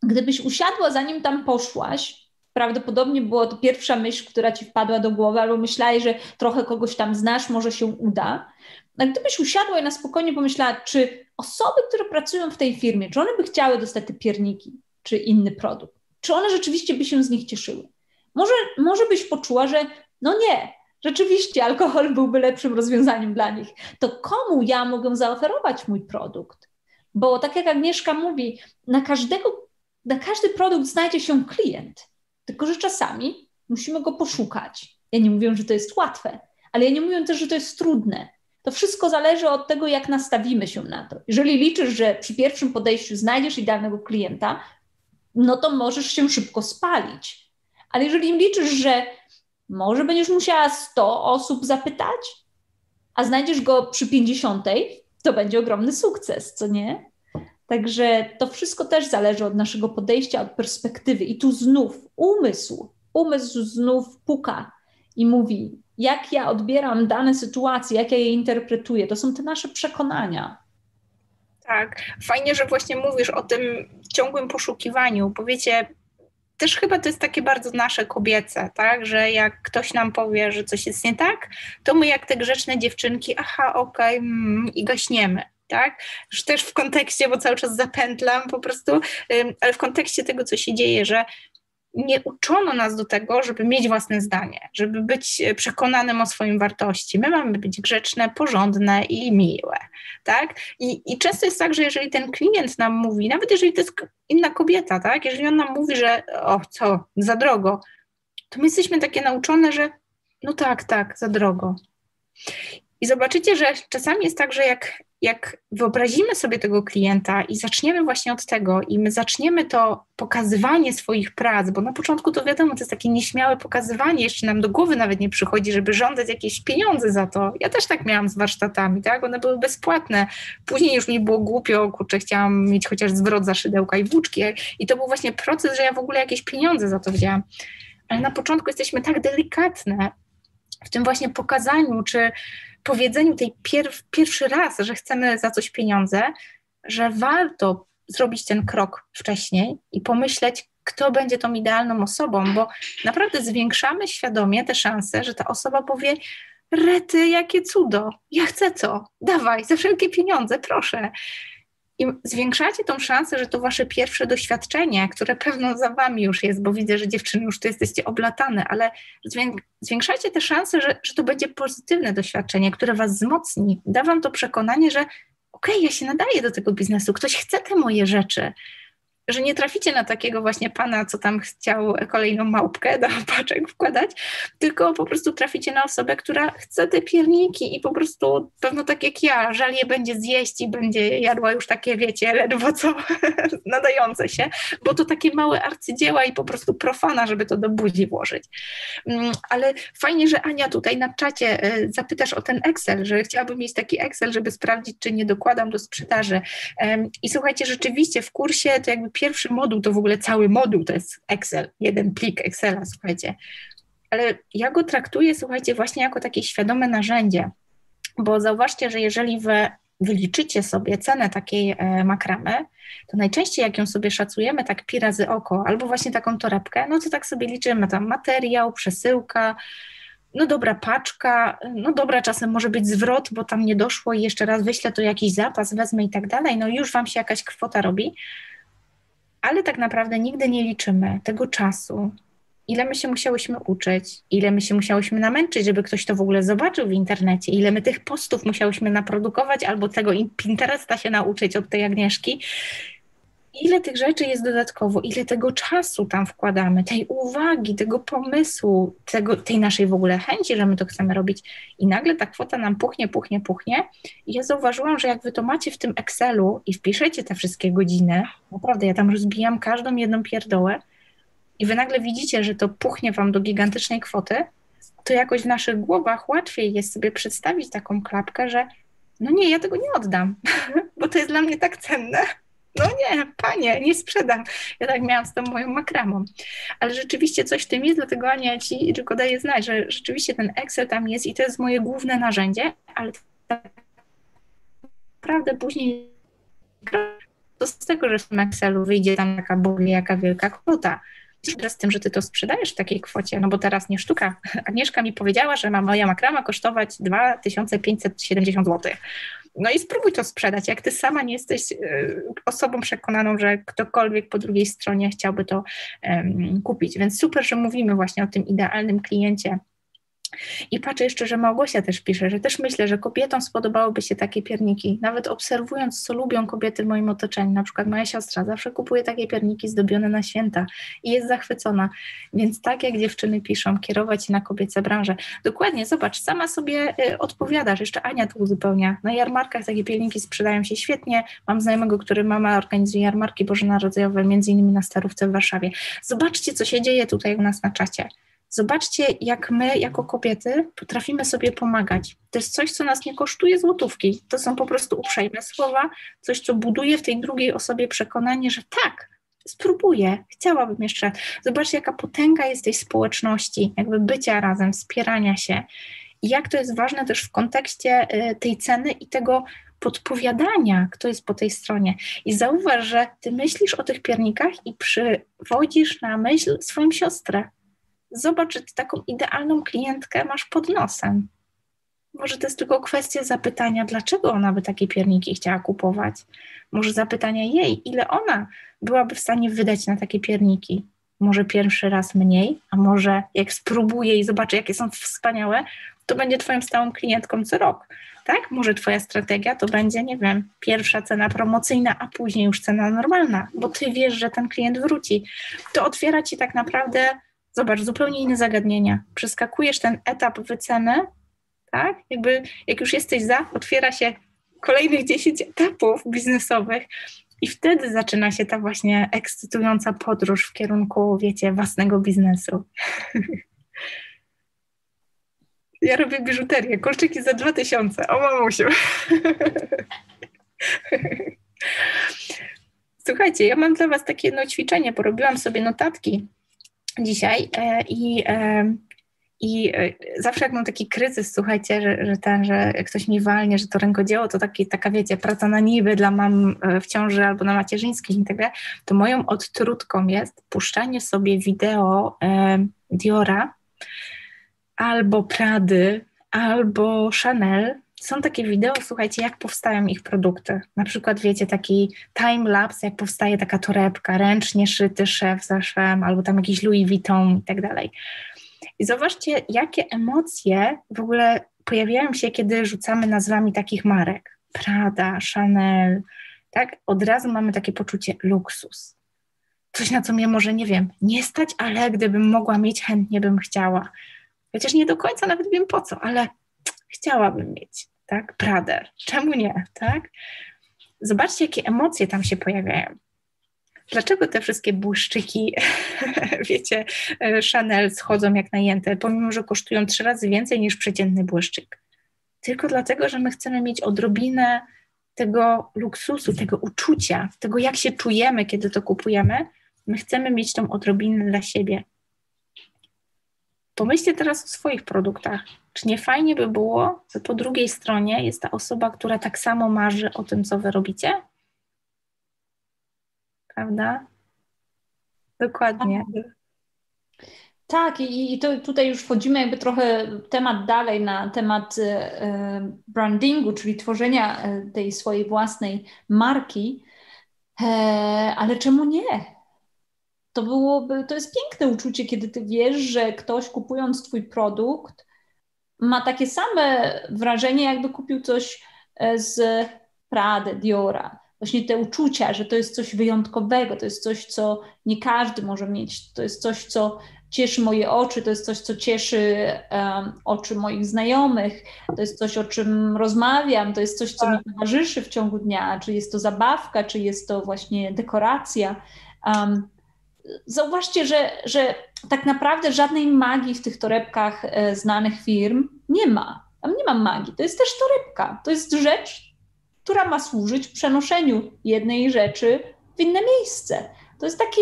gdybyś usiadła, zanim tam poszłaś, prawdopodobnie była to pierwsza myśl, która ci wpadła do głowy, albo myślałeś, że trochę kogoś tam znasz, może się uda. A gdybyś usiadła i na spokojnie pomyślała, czy osoby, które pracują w tej firmie, czy one by chciały dostać te pierniki, czy inny produkt? Czy one rzeczywiście by się z nich cieszyły? Może, może byś poczuła, że no nie, rzeczywiście alkohol byłby lepszym rozwiązaniem dla nich. To komu ja mogę zaoferować mój produkt? Bo tak jak Agnieszka mówi, na każdego, na każdy produkt znajdzie się klient, tylko że czasami musimy go poszukać. Ja nie mówię, że to jest łatwe, ale ja nie mówię też, że to jest trudne. To wszystko zależy od tego, jak nastawimy się na to. Jeżeli liczysz, że przy pierwszym podejściu znajdziesz idealnego klienta, no to możesz się szybko spalić. Ale jeżeli liczysz, że może będziesz musiała 100 osób zapytać, a znajdziesz go przy 50, to będzie ogromny sukces, co nie? Także to wszystko też zależy od naszego podejścia, od perspektywy. I tu znów umysł, umysł znów puka i mówi: jak ja odbieram dane sytuacje, jak ja je interpretuję. To są te nasze przekonania. Tak, fajnie, że właśnie mówisz o tym ciągłym poszukiwaniu, bo wiecie, też chyba to jest takie bardzo nasze kobiece, tak, że jak ktoś nam powie, że coś jest nie tak, to my jak te grzeczne dziewczynki, aha, okej, okay, mm, i gaśniemy. Tak? Już też w kontekście, bo cały czas zapętlam po prostu, ale w kontekście tego, co się dzieje, że nie uczono nas do tego, żeby mieć własne zdanie, żeby być przekonanym o swoim wartości. My mamy być grzeczne, porządne i miłe, tak? I, I często jest tak, że jeżeli ten klient nam mówi, nawet jeżeli to jest inna kobieta, tak? Jeżeli on nam mówi, że o co, za drogo, to my jesteśmy takie nauczone, że no tak, tak, za drogo. I zobaczycie, że czasami jest tak, że jak jak wyobrazimy sobie tego klienta i zaczniemy właśnie od tego, i my zaczniemy to pokazywanie swoich prac, bo na początku to wiadomo, to jest takie nieśmiałe pokazywanie, jeszcze nam do głowy nawet nie przychodzi, żeby żądać jakieś pieniądze za to. Ja też tak miałam z warsztatami, tak? One były bezpłatne. Później już mi było głupio, kurczę, chciałam mieć chociaż zwrot za szydełka i włóczki. I to był właśnie proces, że ja w ogóle jakieś pieniądze za to wzięłam. Ale na początku jesteśmy tak delikatne w tym właśnie pokazaniu, czy powiedzeniu tej pier pierwszy raz, że chcemy za coś pieniądze, że warto zrobić ten krok wcześniej i pomyśleć, kto będzie tą idealną osobą, bo naprawdę zwiększamy świadomie te szanse, że ta osoba powie: Rety, jakie cudo, ja chcę to, dawaj, za wszelkie pieniądze, proszę. I zwiększacie tą szansę, że to wasze pierwsze doświadczenie, które pewno za wami już jest, bo widzę, że dziewczyny już tu jesteście oblatane, ale zwiększacie te szanse, że, że to będzie pozytywne doświadczenie, które was wzmocni. Da wam to przekonanie, że okej, okay, ja się nadaję do tego biznesu, ktoś chce te moje rzeczy że nie traficie na takiego właśnie pana, co tam chciał kolejną małpkę do paczek wkładać, tylko po prostu traficie na osobę, która chce te pierniki i po prostu pewno tak jak ja, żal je będzie zjeść i będzie jadła już takie, wiecie, ledwo co nadające się, bo to takie małe arcydzieła i po prostu profana, żeby to do buzi włożyć. Mm, ale fajnie, że Ania tutaj na czacie e, zapytasz o ten Excel, że chciałabym mieć taki Excel, żeby sprawdzić, czy nie dokładam do sprzedaży. I słuchajcie, rzeczywiście w kursie to jakby pierwszy moduł to w ogóle cały moduł to jest Excel, jeden plik Excela, słuchajcie. Ale ja go traktuję, słuchajcie, właśnie jako takie świadome narzędzie, bo zauważcie, że jeżeli wy wyliczycie sobie cenę takiej e, makramy, to najczęściej jak ją sobie szacujemy tak pi razy oko, albo właśnie taką torebkę, no to tak sobie liczymy tam materiał, przesyłka, no dobra paczka, no dobra czasem może być zwrot, bo tam nie doszło i jeszcze raz wyślę to jakiś zapas, wezmę i tak dalej, no już Wam się jakaś kwota robi, ale tak naprawdę nigdy nie liczymy tego czasu, ile my się musiałyśmy uczyć, ile my się musiałyśmy namęczyć, żeby ktoś to w ogóle zobaczył w internecie, ile my tych postów musiałyśmy naprodukować albo tego Pinteresta się nauczyć od tej Agnieszki, ile tych rzeczy jest dodatkowo, ile tego czasu tam wkładamy, tej uwagi, tego pomysłu, tego, tej naszej w ogóle chęci, że my to chcemy robić. I nagle ta kwota nam puchnie, puchnie, puchnie. I ja zauważyłam, że jak wy to macie w tym Excelu i wpiszecie te wszystkie godziny, naprawdę ja tam rozbijam każdą jedną pierdołę, i wy nagle widzicie, że to puchnie wam do gigantycznej kwoty, to jakoś w naszych głowach łatwiej jest sobie przedstawić taką klapkę, że no nie, ja tego nie oddam, bo to jest dla mnie tak cenne no nie, panie, nie sprzedam. Ja tak miałam z tą moją makramą. Ale rzeczywiście coś w tym jest, dlatego Ania ci tylko daję znać, że rzeczywiście ten Excel tam jest i to jest moje główne narzędzie, ale tak naprawdę później to z tego, że w tym Excelu wyjdzie tam taka Bognie, jaka wielka kwota. Teraz z tym, że ty to sprzedajesz w takiej kwocie, no bo teraz nie sztuka. Agnieszka mi powiedziała, że ma moja makrama kosztować 2570 zł. No i spróbuj to sprzedać. Jak ty sama nie jesteś e, osobą przekonaną, że ktokolwiek po drugiej stronie chciałby to um, kupić. Więc super, że mówimy właśnie o tym idealnym kliencie i patrzę jeszcze, że Małgosia też pisze, że też myślę, że kobietom spodobałyby się takie pierniki. Nawet obserwując, co lubią kobiety w moim otoczeniu, na przykład moja siostra zawsze kupuje takie pierniki zdobione na święta i jest zachwycona. Więc tak jak dziewczyny piszą, kierować na kobiece branże. Dokładnie, zobacz, sama sobie y, odpowiadasz, jeszcze Ania tu uzupełnia. Na jarmarkach takie pierniki sprzedają się świetnie. Mam znajomego, który mama organizuje jarmarki bożonarodzeniowe, między innymi na Starówce w Warszawie. Zobaczcie, co się dzieje tutaj u nas na czacie. Zobaczcie, jak my, jako kobiety, potrafimy sobie pomagać. To jest coś, co nas nie kosztuje złotówki. To są po prostu uprzejme słowa, coś, co buduje w tej drugiej osobie przekonanie, że tak, spróbuję, chciałabym jeszcze. Zobaczcie, jaka potęga jest tej społeczności, jakby bycia razem, wspierania się. I jak to jest ważne też w kontekście y, tej ceny i tego podpowiadania, kto jest po tej stronie. I zauważ, że ty myślisz o tych piernikach i przywodzisz na myśl swoją siostrę, zobacz, że ty taką idealną klientkę masz pod nosem. Może to jest tylko kwestia zapytania, dlaczego ona by takie pierniki chciała kupować. Może zapytania jej, ile ona byłaby w stanie wydać na takie pierniki. Może pierwszy raz mniej, a może jak spróbuje i zobaczy, jakie są wspaniałe, to będzie Twoją stałą klientką co rok. Tak? Może Twoja strategia to będzie, nie wiem, pierwsza cena promocyjna, a później już cena normalna, bo Ty wiesz, że ten klient wróci. To otwiera Ci tak naprawdę Zobacz, zupełnie inne zagadnienia. Przeskakujesz ten etap wyceny, tak? Jakby jak już jesteś za, otwiera się kolejnych 10 etapów biznesowych. I wtedy zaczyna się ta właśnie ekscytująca podróż w kierunku, wiecie, własnego biznesu. Ja robię biżuterię, kolczyki za 2000, o mamusiu. Słuchajcie, ja mam dla Was takie jedno ćwiczenie, porobiłam sobie notatki dzisiaj e, i, e, i e, zawsze jak mam taki kryzys, słuchajcie, że, że ten, że ktoś mi walnie, że to rękodzieło to taki, taka, wiecie, praca na niby dla mam w ciąży albo na macierzyńskich i tak dalej, to moją odtrutką jest puszczanie sobie wideo Diora albo Prady, albo Chanel, są takie wideo, słuchajcie, jak powstają ich produkty. Na przykład, wiecie, taki time-lapse, jak powstaje taka torebka, ręcznie szyty szef za szwem, albo tam jakiś Louis Vuitton i tak dalej. I zobaczcie, jakie emocje w ogóle pojawiają się, kiedy rzucamy nazwami takich marek. Prada, Chanel, tak? Od razu mamy takie poczucie luksus. Coś, na co mnie może, nie wiem, nie stać, ale gdybym mogła mieć, chętnie bym chciała. Chociaż nie do końca nawet wiem po co, ale chciałabym mieć, tak? Pradę. Czemu nie, tak? Zobaczcie, jakie emocje tam się pojawiają. Dlaczego te wszystkie błyszczyki, wiecie, Chanel schodzą jak najęte, pomimo, że kosztują trzy razy więcej niż przeciętny błyszczyk? Tylko dlatego, że my chcemy mieć odrobinę tego luksusu, tego uczucia, tego jak się czujemy, kiedy to kupujemy. My chcemy mieć tą odrobinę dla siebie. Pomyślcie teraz o swoich produktach. Czy nie fajnie by było, że po drugiej stronie jest ta osoba, która tak samo marzy o tym, co wy robicie? Prawda? Dokładnie. Tak, i, i to tutaj już wchodzimy jakby trochę temat dalej na temat e, brandingu, czyli tworzenia e, tej swojej własnej marki. E, ale czemu nie? to byłoby, to jest piękne uczucie, kiedy ty wiesz, że ktoś kupując twój produkt ma takie same wrażenie, jakby kupił coś e, z Prady, Diora. Właśnie te uczucia, że to jest coś wyjątkowego, to jest coś, co nie każdy może mieć, to jest coś, co cieszy moje oczy, to jest coś, co cieszy um, oczy moich znajomych, to jest coś, o czym rozmawiam, to jest coś, co mi tak. towarzyszy w ciągu dnia, czy jest to zabawka, czy jest to właśnie dekoracja. Um, zauważcie, że, że tak naprawdę żadnej magii w tych torebkach e, znanych firm nie ma. Tam nie ma magii. To jest też torebka. To jest rzecz, która ma służyć przenoszeniu jednej rzeczy w inne miejsce. To jest taki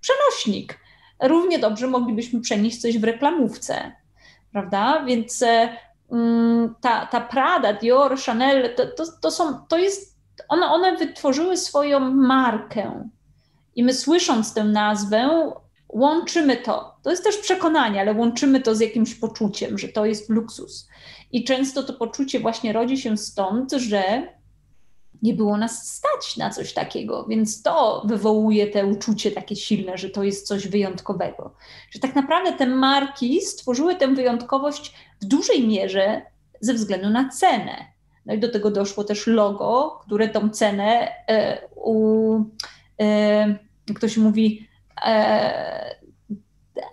przenośnik. Równie dobrze moglibyśmy przenieść coś w reklamówce, prawda? Więc e, mm, ta, ta Prada, Dior, Chanel, to, to, to są, to jest, one, one wytworzyły swoją markę i my słysząc tę nazwę, łączymy to. To jest też przekonanie, ale łączymy to z jakimś poczuciem, że to jest luksus. I często to poczucie właśnie rodzi się stąd, że nie było nas stać na coś takiego, więc to wywołuje te uczucie takie silne, że to jest coś wyjątkowego. Że tak naprawdę te marki stworzyły tę wyjątkowość w dużej mierze ze względu na cenę. No i do tego doszło też logo, które tą cenę e, u, e, ktoś mówi, e,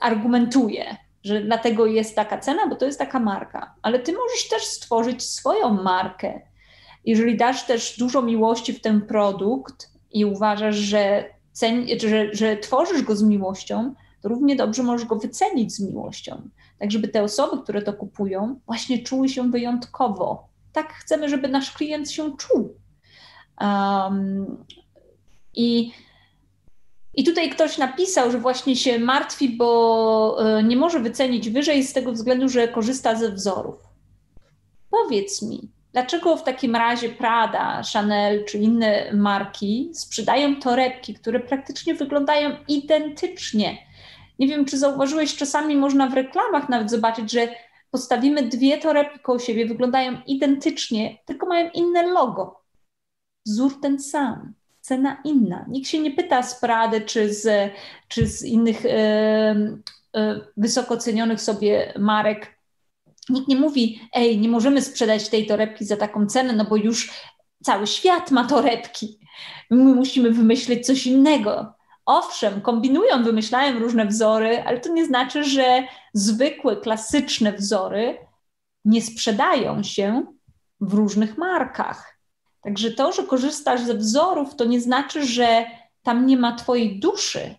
argumentuje, że dlatego jest taka cena, bo to jest taka marka. Ale ty możesz też stworzyć swoją markę. Jeżeli dasz też dużo miłości w ten produkt i uważasz, że, cen, że, że tworzysz go z miłością, to równie dobrze możesz go wycenić z miłością. Tak, żeby te osoby, które to kupują, właśnie czuły się wyjątkowo. Tak chcemy, żeby nasz klient się czuł. Um, I i tutaj ktoś napisał, że właśnie się martwi, bo e, nie może wycenić wyżej z tego względu, że korzysta ze wzorów. Powiedz mi, dlaczego w takim razie Prada, Chanel czy inne marki sprzedają torebki, które praktycznie wyglądają identycznie? Nie wiem, czy zauważyłeś, czasami można w reklamach nawet zobaczyć, że postawimy dwie torebki koło siebie, wyglądają identycznie, tylko mają inne logo. Wzór ten sam cena inna. Nikt się nie pyta z Prady czy z, czy z innych wysoko cenionych sobie marek. Nikt nie mówi, ej, nie możemy sprzedać tej torebki za taką cenę, no bo już cały świat ma torebki. My musimy wymyślić coś innego. Owszem, kombinują, wymyślają różne wzory, ale to nie znaczy, że zwykłe, klasyczne wzory nie sprzedają się w różnych markach. Także to, że korzystasz ze wzorów, to nie znaczy, że tam nie ma Twojej duszy.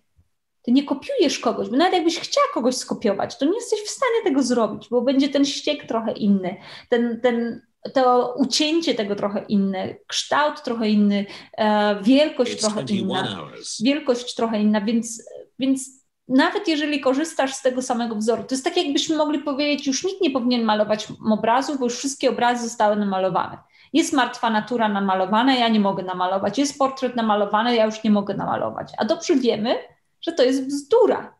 Ty nie kopiujesz kogoś, bo nawet jakbyś chciała kogoś skopiować, to nie jesteś w stanie tego zrobić, bo będzie ten ściek trochę inny, ten, ten, to ucięcie tego trochę inne, kształt trochę inny, e, wielkość trochę inna. Wielkość trochę inna, więc, więc nawet jeżeli korzystasz z tego samego wzoru, to jest tak, jakbyśmy mogli powiedzieć, już nikt nie powinien malować obrazów, bo już wszystkie obrazy zostały namalowane. Jest martwa natura namalowana, ja nie mogę namalować. Jest portret namalowany, ja już nie mogę namalować. A dobrze wiemy, że to jest bzdura.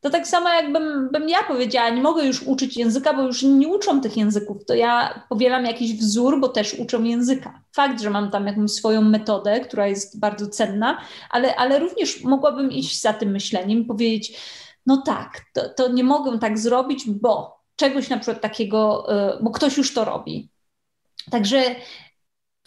To tak samo jakbym bym ja powiedziała, nie mogę już uczyć języka, bo już nie uczą tych języków, to ja powielam jakiś wzór, bo też uczą języka. Fakt, że mam tam jakąś swoją metodę, która jest bardzo cenna, ale, ale również mogłabym iść za tym myśleniem i powiedzieć, no tak, to, to nie mogę tak zrobić, bo czegoś na przykład takiego, y, bo ktoś już to robi. Także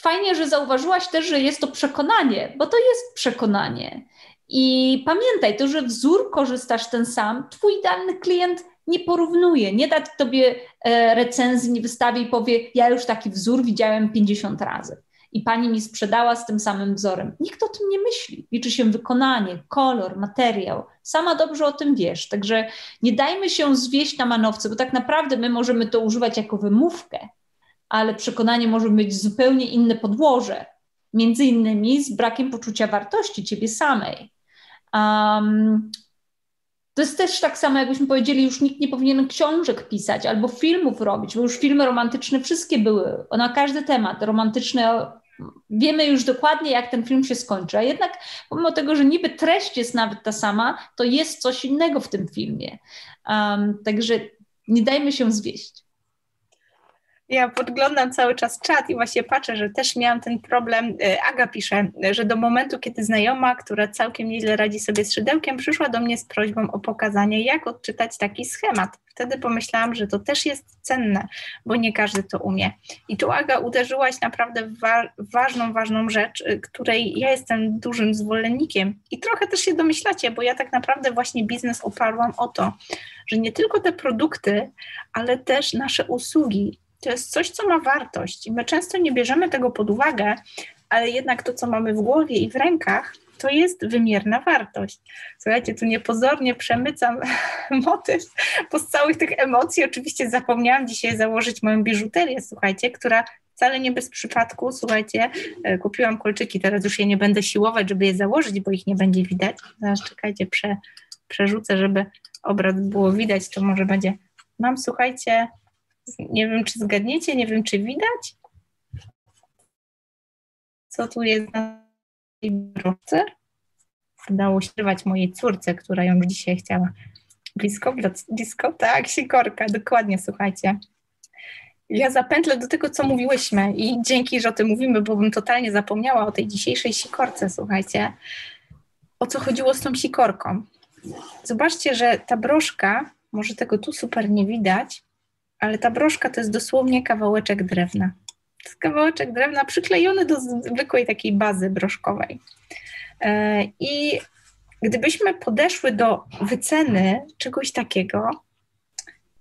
fajnie, że zauważyłaś też, że jest to przekonanie, bo to jest przekonanie. I pamiętaj, to, że wzór korzystasz ten sam, twój idealny klient nie porównuje, nie da tobie e, recenzji, nie wystawi i powie, ja już taki wzór widziałem 50 razy i pani mi sprzedała z tym samym wzorem. Nikt o tym nie myśli. Liczy się wykonanie, kolor, materiał. Sama dobrze o tym wiesz. Także nie dajmy się zwieść na manowce, bo tak naprawdę my możemy to używać jako wymówkę, ale przekonanie może mieć zupełnie inne podłoże. Między innymi z brakiem poczucia wartości ciebie samej. Um, to jest też tak samo, jakbyśmy powiedzieli, już nikt nie powinien książek pisać albo filmów robić, bo już filmy romantyczne wszystkie były na każdy temat romantyczne. Wiemy już dokładnie, jak ten film się skończy, a jednak pomimo tego, że niby treść jest nawet ta sama, to jest coś innego w tym filmie. Um, także nie dajmy się zwieść. Ja podglądam cały czas czat i właśnie patrzę, że też miałam ten problem. E, Aga pisze, że do momentu, kiedy znajoma, która całkiem nieźle radzi sobie z szydełkiem, przyszła do mnie z prośbą o pokazanie, jak odczytać taki schemat. Wtedy pomyślałam, że to też jest cenne, bo nie każdy to umie. I tu, Aga, uderzyłaś naprawdę w wa ważną, ważną rzecz, y, której ja jestem dużym zwolennikiem. I trochę też się domyślacie, bo ja tak naprawdę właśnie biznes oparłam o to, że nie tylko te produkty, ale też nasze usługi to jest coś, co ma wartość. I my często nie bierzemy tego pod uwagę, ale jednak to, co mamy w głowie i w rękach, to jest wymierna wartość. Słuchajcie, tu niepozornie przemycam motyw, bo z całych tych emocji oczywiście zapomniałam dzisiaj założyć moją biżuterię, słuchajcie, która wcale nie bez przypadku, słuchajcie, e, kupiłam kolczyki, teraz już je nie będę siłować, żeby je założyć, bo ich nie będzie widać. Zaraz czekajcie, prze, przerzucę, żeby obraz było widać, to może będzie. Mam, słuchajcie, nie wiem, czy zgadniecie, nie wiem, czy widać. Co tu jest na tej broszce? Udało się rwać mojej córce, która ją dzisiaj chciała. Blisko, blisko, tak, sikorka, dokładnie, słuchajcie. Ja zapętlę do tego, co mówiłyśmy i dzięki, że o tym mówimy, bo bym totalnie zapomniała o tej dzisiejszej sikorce, słuchajcie. O co chodziło z tą sikorką? Zobaczcie, że ta broszka, może tego tu super nie widać, ale ta broszka to jest dosłownie kawałeczek drewna. To jest kawałeczek drewna przyklejony do zwykłej takiej bazy broszkowej. E, I gdybyśmy podeszły do wyceny czegoś takiego,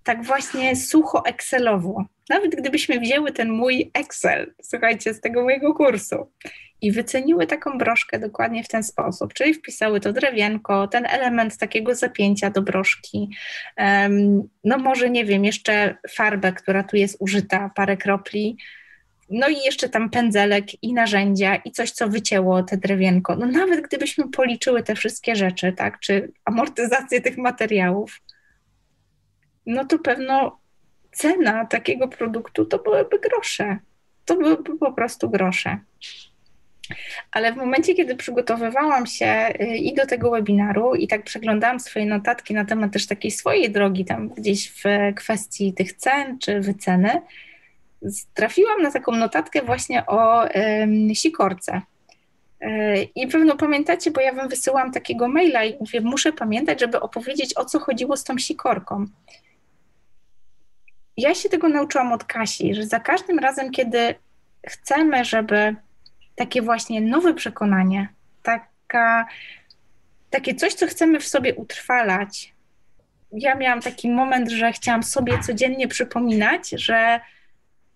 tak właśnie sucho Excelowo, nawet gdybyśmy wzięły ten mój Excel, słuchajcie, z tego mojego kursu i wyceniły taką broszkę dokładnie w ten sposób, czyli wpisały to drewienko, ten element takiego zapięcia do broszki, no może nie wiem, jeszcze farbę, która tu jest użyta, parę kropli, no i jeszcze tam pędzelek i narzędzia i coś, co wycięło te drewienko. No nawet gdybyśmy policzyły te wszystkie rzeczy, tak, czy amortyzację tych materiałów, no to pewno cena takiego produktu to byłyby grosze. To byłyby po prostu grosze. Ale w momencie, kiedy przygotowywałam się y, i do tego webinaru, i tak przeglądałam swoje notatki na temat też takiej swojej drogi, tam gdzieś w kwestii tych cen czy wyceny, trafiłam na taką notatkę właśnie o sikorce. Y, I pewno pamiętacie, bo ja wam wysyłam takiego maila i mówię, muszę pamiętać, żeby opowiedzieć, o co chodziło z tą sikorką. Ja się tego nauczyłam od Kasi, że za każdym razem, kiedy chcemy, żeby takie właśnie nowe przekonanie, taka, takie coś, co chcemy w sobie utrwalać. Ja miałam taki moment, że chciałam sobie codziennie przypominać, że,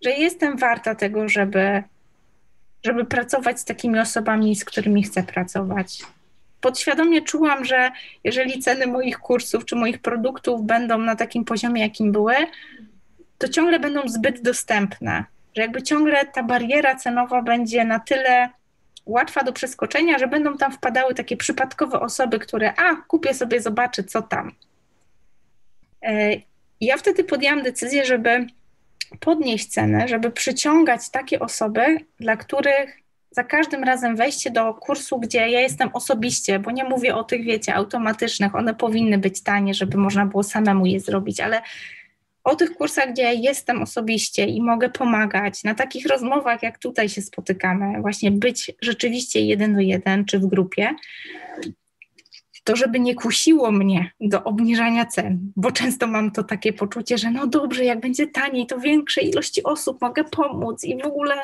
że jestem warta tego, żeby, żeby pracować z takimi osobami, z którymi chcę pracować. Podświadomie czułam, że jeżeli ceny moich kursów czy moich produktów będą na takim poziomie, jakim były, to ciągle będą zbyt dostępne. Że jakby ciągle ta bariera cenowa będzie na tyle łatwa do przeskoczenia, że będą tam wpadały takie przypadkowe osoby, które, a kupię sobie, zobaczę, co tam. E, ja wtedy podjęłam decyzję, żeby podnieść cenę, żeby przyciągać takie osoby, dla których za każdym razem wejście do kursu, gdzie ja jestem osobiście, bo nie mówię o tych, wiecie, automatycznych, one powinny być tanie, żeby można było samemu je zrobić, ale o tych kursach, gdzie ja jestem osobiście i mogę pomagać, na takich rozmowach, jak tutaj się spotykamy, właśnie być rzeczywiście jeden do jeden czy w grupie, to żeby nie kusiło mnie do obniżania cen, bo często mam to takie poczucie, że no dobrze, jak będzie taniej, to większej ilości osób mogę pomóc i w ogóle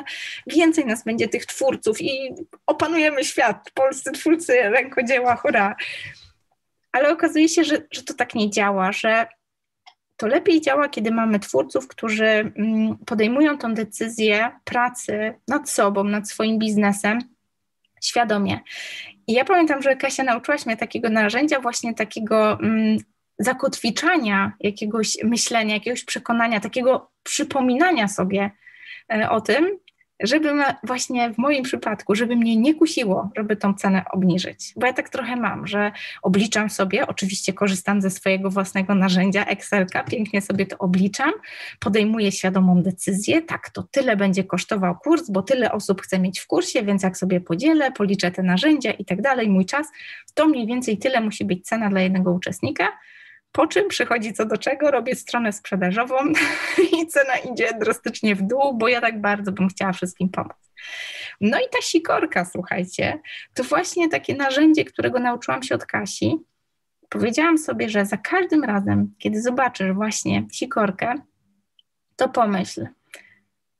więcej nas będzie tych twórców i opanujemy świat, polscy twórcy rękodzieła, hurra. Ale okazuje się, że, że to tak nie działa, że to lepiej działa, kiedy mamy twórców, którzy mm, podejmują tą decyzję pracy nad sobą, nad swoim biznesem świadomie. I ja pamiętam, że Kasia nauczyłaś mnie takiego narzędzia, właśnie takiego mm, zakotwiczania jakiegoś myślenia, jakiegoś przekonania, takiego przypominania sobie e, o tym, żeby właśnie w moim przypadku, żeby mnie nie kusiło, żeby tą cenę obniżyć. Bo ja tak trochę mam, że obliczam sobie, oczywiście korzystam ze swojego własnego narzędzia Excelka, pięknie sobie to obliczam, podejmuję świadomą decyzję, tak, to tyle będzie kosztował kurs, bo tyle osób chce mieć w kursie, więc jak sobie podzielę, policzę te narzędzia i tak dalej, mój czas, to mniej więcej tyle musi być cena dla jednego uczestnika po czym przychodzi co do czego, robię stronę sprzedażową i cena idzie drastycznie w dół, bo ja tak bardzo bym chciała wszystkim pomóc. No i ta sikorka, słuchajcie, to właśnie takie narzędzie, którego nauczyłam się od Kasi. Powiedziałam sobie, że za każdym razem, kiedy zobaczysz właśnie sikorkę, to pomyśl,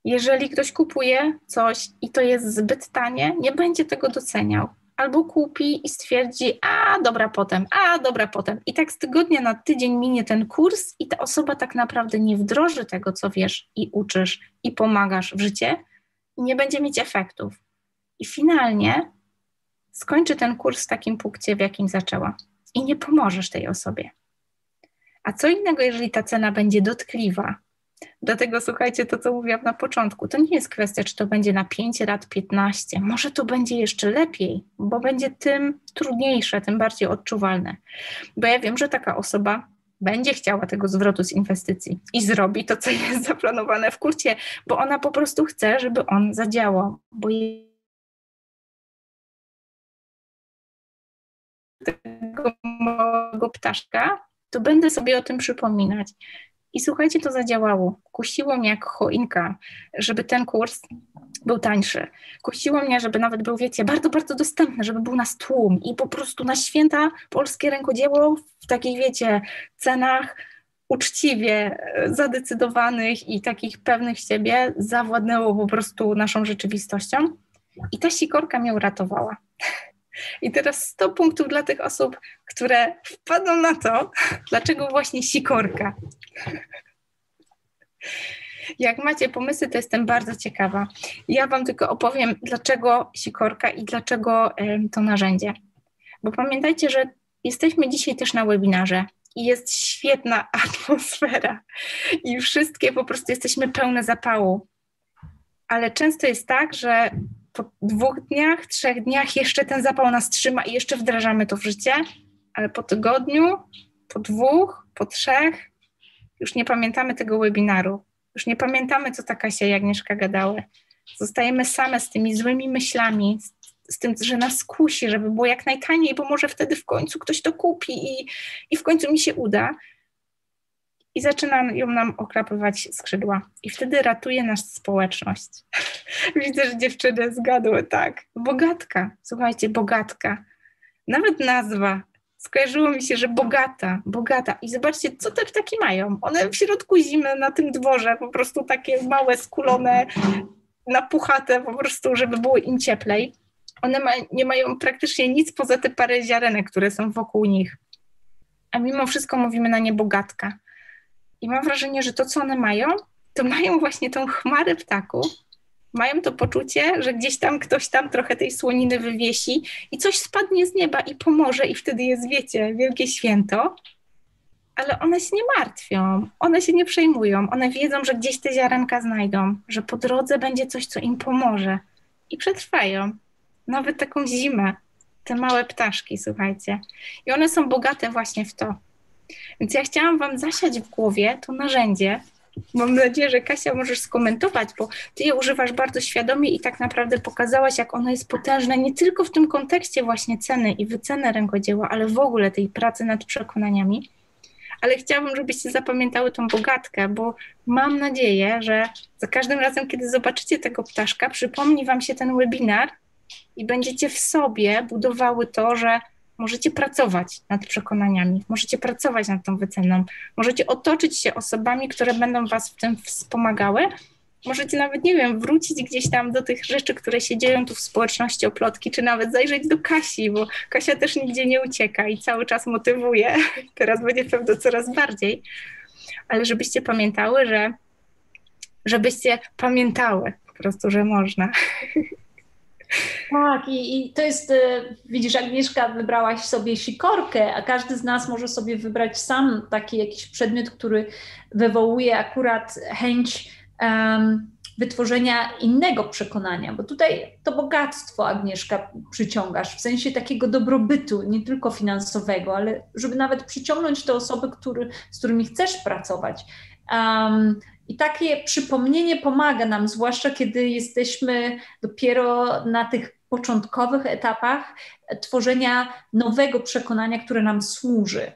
jeżeli ktoś kupuje coś i to jest zbyt tanie, nie będzie tego doceniał albo kupi i stwierdzi, a dobra potem, a dobra potem. I tak z tygodnia na tydzień minie ten kurs i ta osoba tak naprawdę nie wdroży tego, co wiesz i uczysz i pomagasz w życie i nie będzie mieć efektów. I finalnie skończy ten kurs w takim punkcie, w jakim zaczęła i nie pomożesz tej osobie. A co innego, jeżeli ta cena będzie dotkliwa, Dlatego słuchajcie, to co mówiłam na początku, to nie jest kwestia, czy to będzie na 5 lat, 15. Może to będzie jeszcze lepiej, bo będzie tym trudniejsze, tym bardziej odczuwalne. Bo ja wiem, że taka osoba będzie chciała tego zwrotu z inwestycji i zrobi to, co jest zaplanowane w kurcie, bo ona po prostu chce, żeby on zadziałał, bo tego małego ptaszka, to będę sobie o tym przypominać. I słuchajcie, to zadziałało. Kusiło mnie jak choinka, żeby ten kurs był tańszy. Kusiło mnie, żeby nawet był, wiecie, bardzo, bardzo dostępny, żeby był na tłum i po prostu na święta polskie rękodzieło w takich, wiecie, cenach uczciwie zadecydowanych i takich pewnych siebie zawładnęło po prostu naszą rzeczywistością. I ta sikorka mnie uratowała. I teraz 100 punktów dla tych osób, które wpadną na to, dlaczego właśnie sikorka. Jak macie pomysły, to jestem bardzo ciekawa. Ja Wam tylko opowiem, dlaczego sikorka i dlaczego to narzędzie. Bo pamiętajcie, że jesteśmy dzisiaj też na webinarze i jest świetna atmosfera i wszystkie po prostu jesteśmy pełne zapału. Ale często jest tak, że po dwóch dniach, trzech dniach jeszcze ten zapał nas trzyma i jeszcze wdrażamy to w życie, ale po tygodniu, po dwóch, po trzech już nie pamiętamy tego webinaru, już nie pamiętamy, co ta Kasia i Agnieszka gadały. Zostajemy same z tymi złymi myślami, z tym, że nas kusi, żeby było jak najtaniej, bo może wtedy w końcu ktoś to kupi i, i w końcu mi się uda i zaczyna ją nam okrapywać skrzydła. I wtedy ratuje nas społeczność. Widzę, że dziewczyny zgadły, tak. Bogatka, słuchajcie, bogatka. Nawet nazwa. Skojarzyło mi się, że bogata, bogata. I zobaczcie, co te ptaki mają. One w środku zimy na tym dworze, po prostu takie małe, skulone, napuchate, po prostu, żeby było im cieplej. One ma, nie mają praktycznie nic poza te parę ziarenek, które są wokół nich. A mimo wszystko mówimy na nie bogatka. I mam wrażenie, że to, co one mają, to mają właśnie tą chmarę ptaków, mają to poczucie, że gdzieś tam ktoś tam trochę tej słoniny wywiesi i coś spadnie z nieba i pomoże, i wtedy jest, wiecie, wielkie święto. Ale one się nie martwią, one się nie przejmują, one wiedzą, że gdzieś te ziarenka znajdą, że po drodze będzie coś, co im pomoże i przetrwają. Nawet taką zimę, te małe ptaszki, słuchajcie. I one są bogate właśnie w to. Więc ja chciałam Wam zasiać w głowie to narzędzie, Mam nadzieję, że Kasia możesz skomentować, bo ty je używasz bardzo świadomie i tak naprawdę pokazałaś, jak ono jest potężne nie tylko w tym kontekście właśnie ceny i wyceny rękodzieła, ale w ogóle tej pracy nad przekonaniami. Ale chciałabym, żebyście zapamiętały tą bogatkę, bo mam nadzieję, że za każdym razem, kiedy zobaczycie tego ptaszka, przypomni Wam się ten webinar i będziecie w sobie budowały to, że Możecie pracować nad przekonaniami, możecie pracować nad tą wyceną, możecie otoczyć się osobami, które będą Was w tym wspomagały. Możecie nawet, nie wiem, wrócić gdzieś tam do tych rzeczy, które się dzieją tu w społeczności, oplotki, czy nawet zajrzeć do Kasi, bo Kasia też nigdzie nie ucieka i cały czas motywuje. Teraz będzie pewno coraz bardziej. Ale żebyście pamiętały, że żebyście pamiętały po prostu, że można. Tak, i, i to jest, e, widzisz, Agnieszka, wybrałaś sobie sikorkę, a każdy z nas może sobie wybrać sam taki jakiś przedmiot, który wywołuje akurat chęć um, wytworzenia innego przekonania, bo tutaj to bogactwo, Agnieszka, przyciągasz, w sensie takiego dobrobytu, nie tylko finansowego, ale żeby nawet przyciągnąć te osoby, który, z którymi chcesz pracować. Um, i takie przypomnienie pomaga nam, zwłaszcza kiedy jesteśmy dopiero na tych początkowych etapach tworzenia nowego przekonania, które nam służy.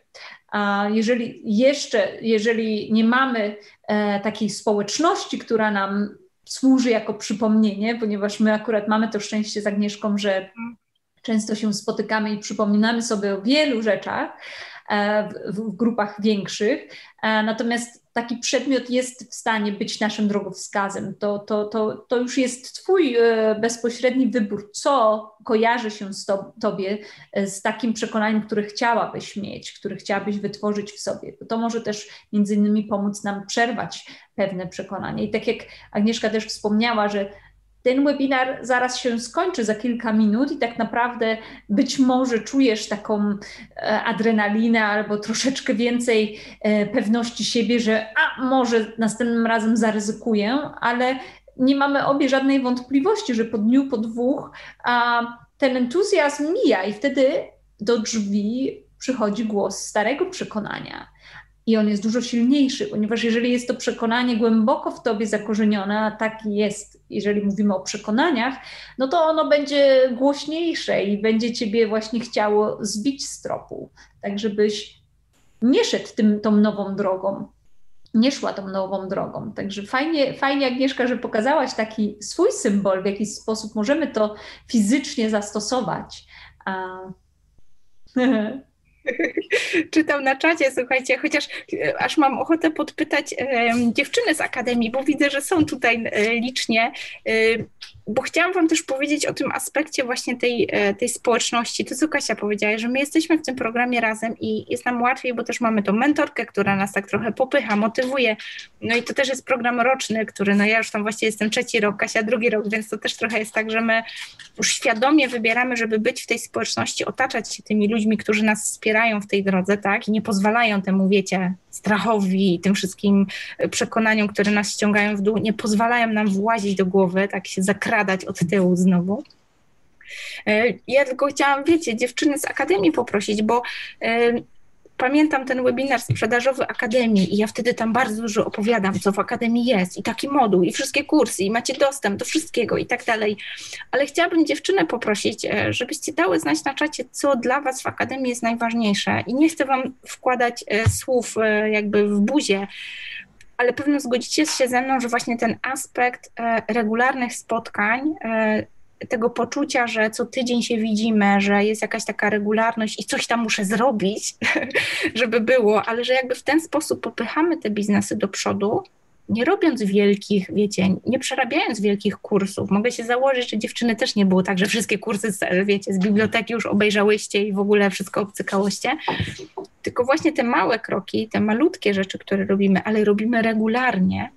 A jeżeli jeszcze, jeżeli nie mamy e, takiej społeczności, która nam służy jako przypomnienie, ponieważ my akurat mamy to szczęście z Agnieszką, że często się spotykamy i przypominamy sobie o wielu rzeczach w, w grupach większych, e, natomiast taki przedmiot jest w stanie być naszym drogowskazem. To, to, to, to już jest Twój e, bezpośredni wybór, co kojarzy się z to, Tobie, e, z takim przekonaniem, które chciałabyś mieć, które chciałabyś wytworzyć w sobie. To może też między innymi pomóc nam przerwać pewne przekonanie. I tak jak Agnieszka też wspomniała, że ten webinar zaraz się skończy za kilka minut i tak naprawdę być może czujesz taką e, adrenalinę albo troszeczkę więcej e, pewności siebie, że a może następnym razem zaryzykuję, ale nie mamy obie żadnej wątpliwości, że po dniu, po dwóch a ten entuzjazm mija i wtedy do drzwi przychodzi głos starego przekonania i on jest dużo silniejszy, ponieważ jeżeli jest to przekonanie głęboko w tobie zakorzenione, a tak jest, jeżeli mówimy o przekonaniach, no to ono będzie głośniejsze i będzie ciebie właśnie chciało zbić z tropu, tak żebyś nie szedł tym, tą nową drogą, nie szła tą nową drogą. Także fajnie, fajnie Agnieszka, że pokazałaś taki swój symbol, w jaki sposób możemy to fizycznie zastosować. A... czytam na czacie, słuchajcie, chociaż e, aż mam ochotę podpytać e, dziewczyny z Akademii, bo widzę, że są tutaj e, licznie, e, bo chciałam Wam też powiedzieć o tym aspekcie właśnie tej, e, tej społeczności, to co Kasia powiedziała, że my jesteśmy w tym programie razem i jest nam łatwiej, bo też mamy tą mentorkę, która nas tak trochę popycha, motywuje, no i to też jest program roczny, który, no ja już tam właściwie jestem trzeci rok, Kasia drugi rok, więc to też trochę jest tak, że my już świadomie wybieramy, żeby być w tej społeczności, otaczać się tymi ludźmi, którzy nas wspierają w tej drodze, tak, i nie pozwalają temu, wiecie, strachowi tym wszystkim przekonaniom, które nas ściągają w dół, nie pozwalają nam włazić do głowy, tak się zakradać od tyłu znowu. E, ja tylko chciałam, wiecie, dziewczyny z Akademii poprosić, bo e, pamiętam ten webinar sprzedażowy Akademii i ja wtedy tam bardzo dużo opowiadam, co w Akademii jest i taki moduł i wszystkie kursy i macie dostęp do wszystkiego i tak dalej. Ale chciałabym dziewczynę poprosić, e, żebyście dały znać na czacie, co dla Was w Akademii jest najważniejsze i nie chcę Wam wkładać słów jakby w buzie, ale pewno zgodzicie się ze mną, że właśnie ten aspekt regularnych spotkań tego poczucia, że co tydzień się widzimy, że jest jakaś taka regularność i coś tam muszę zrobić, żeby było, ale że jakby w ten sposób popychamy te biznesy do przodu, nie robiąc wielkich, wiecie, nie przerabiając wielkich kursów. Mogę się założyć, że dziewczyny też nie było tak, że wszystkie kursy, wiecie, z biblioteki już obejrzałyście i w ogóle wszystko obcykałyście, tylko właśnie te małe kroki, te malutkie rzeczy, które robimy, ale robimy regularnie,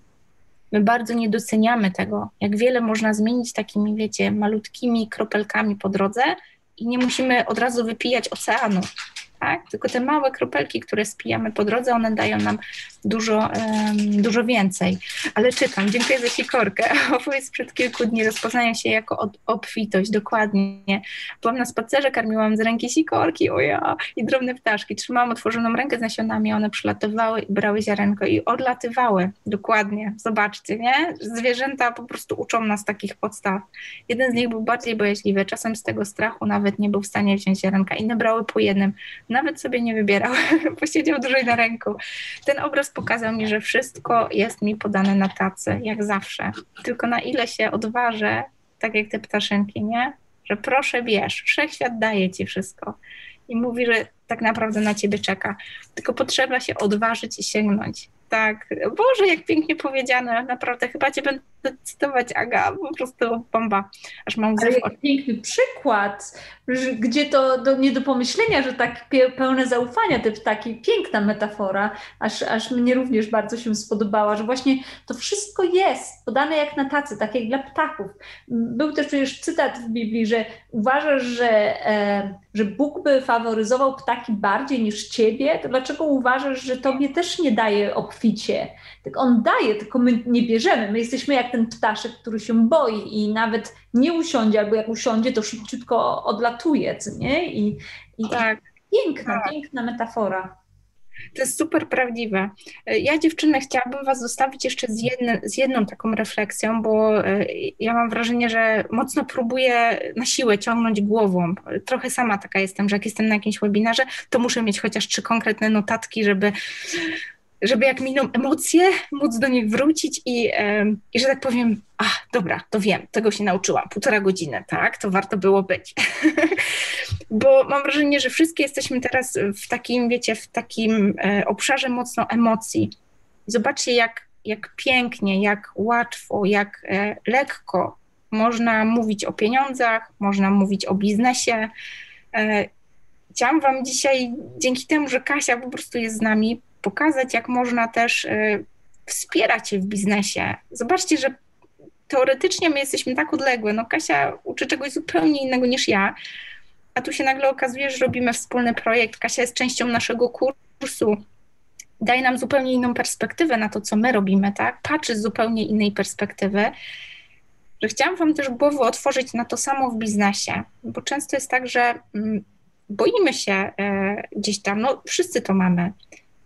My bardzo nie doceniamy tego, jak wiele można zmienić takimi, wiecie, malutkimi kropelkami po drodze i nie musimy od razu wypijać oceanu tak? Tylko te małe kropelki, które spijamy po drodze, one dają nam dużo, dużo więcej. Ale czytam, dziękuję za sikorkę. Opowieść sprzed kilku dni rozpoznają się jako od, obfitość, dokładnie. Byłam na spacerze, karmiłam z ręki sikorki, o ja, i drobne ptaszki. Trzymałam otworzoną rękę z nasionami, one przylatywały brały ziarenko i odlatywały, dokładnie. Zobaczcie, nie? Zwierzęta po prostu uczą nas takich podstaw. Jeden z nich był bardziej bojaźliwy, czasem z tego strachu nawet nie był w stanie wziąć ziarenka. Inne brały po jednym nawet sobie nie wybierał, posiedział dłużej na ręku. Ten obraz pokazał mi, że wszystko jest mi podane na tacy, jak zawsze. Tylko na ile się odważę, tak jak te ptaszynki, nie? Że proszę bierz, wszechświat daje ci wszystko. I mówi, że tak naprawdę na ciebie czeka. Tylko potrzeba się odważyć i sięgnąć. Tak, Boże, jak pięknie powiedziane, naprawdę chyba Cię będę cytować, Aga, po prostu bomba, aż mam Ale piękny przykład, gdzie to do, nie do pomyślenia, że tak pełne zaufania te ptaki, piękna metafora, aż, aż mnie również bardzo się spodobała, że właśnie to wszystko jest podane jak na tacy, tak jak dla ptaków. Był też przecież cytat w Biblii, że uważasz, że, e, że Bóg by faworyzował ptaki bardziej niż Ciebie, to dlaczego uważasz, że Tobie też nie daje obficie? Tak on daje, tylko my nie bierzemy. My jesteśmy jak ten ptaszek, który się boi i nawet nie usiądzie, albo jak usiądzie, to szybciutko odlatuje, co nie? I, i tak. piękna, tak. piękna metafora. To jest super prawdziwe. Ja, dziewczyny, chciałabym Was zostawić jeszcze z, jednym, z jedną taką refleksją, bo e, ja mam wrażenie, że mocno próbuję na siłę ciągnąć głową. Trochę sama taka jestem, że jak jestem na jakimś webinarze, to muszę mieć chociaż trzy konkretne notatki, żeby żeby jak miną emocje, móc do nich wrócić i, i że tak powiem, a dobra, to wiem, tego się nauczyłam, półtora godziny, tak, to warto było być. Bo mam wrażenie, że wszystkie jesteśmy teraz w takim, wiecie, w takim e, obszarze mocno emocji. Zobaczcie, jak, jak pięknie, jak łatwo, jak e, lekko można mówić o pieniądzach, można mówić o biznesie. E, chciałam Wam dzisiaj, dzięki temu, że Kasia po prostu jest z nami, pokazać, jak można też y, wspierać się w biznesie. Zobaczcie, że teoretycznie my jesteśmy tak odległe. No Kasia uczy czegoś zupełnie innego niż ja, a tu się nagle okazuje, że robimy wspólny projekt. Kasia jest częścią naszego kursu. Daje nam zupełnie inną perspektywę na to, co my robimy, tak? Patrzy z zupełnie innej perspektywy. Że chciałam Wam też głowę otworzyć na to samo w biznesie, bo często jest tak, że mm, boimy się e, gdzieś tam, no wszyscy to mamy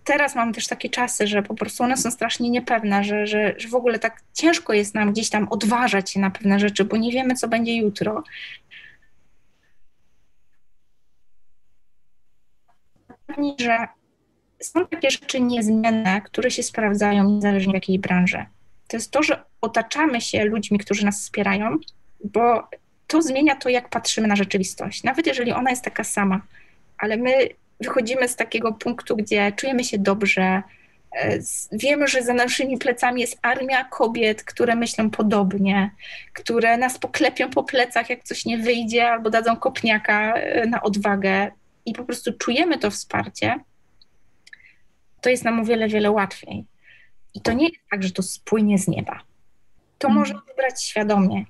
teraz mam też takie czasy, że po prostu one są strasznie niepewne, że, że, że w ogóle tak ciężko jest nam gdzieś tam odważać się na pewne rzeczy, bo nie wiemy, co będzie jutro. Że są takie rzeczy niezmienne, które się sprawdzają niezależnie w jakiej branży. To jest to, że otaczamy się ludźmi, którzy nas wspierają, bo to zmienia to, jak patrzymy na rzeczywistość. Nawet jeżeli ona jest taka sama, ale my wychodzimy z takiego punktu, gdzie czujemy się dobrze. E, wiemy, że za naszymi plecami jest armia kobiet, które myślą podobnie, które nas poklepią po plecach, jak coś nie wyjdzie, albo dadzą kopniaka e, na odwagę i po prostu czujemy to wsparcie, to jest nam o wiele, wiele łatwiej. I to nie jest tak, że to spłynie z nieba. To mm. można wybrać świadomie.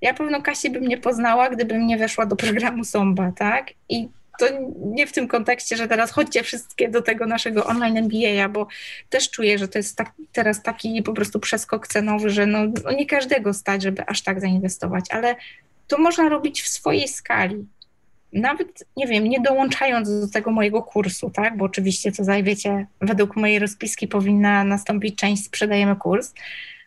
Ja pewno Kasię bym nie poznała, gdybym nie weszła do programu Somba, tak? I to nie w tym kontekście, że teraz chodźcie wszystkie do tego naszego online MBA, bo też czuję, że to jest tak, teraz taki po prostu przeskok cenowy, że no, no nie każdego stać, żeby aż tak zainwestować, ale to można robić w swojej skali. Nawet, nie wiem, nie dołączając do tego mojego kursu, tak, bo oczywiście, co wiecie, według mojej rozpiski powinna nastąpić część sprzedajemy kurs,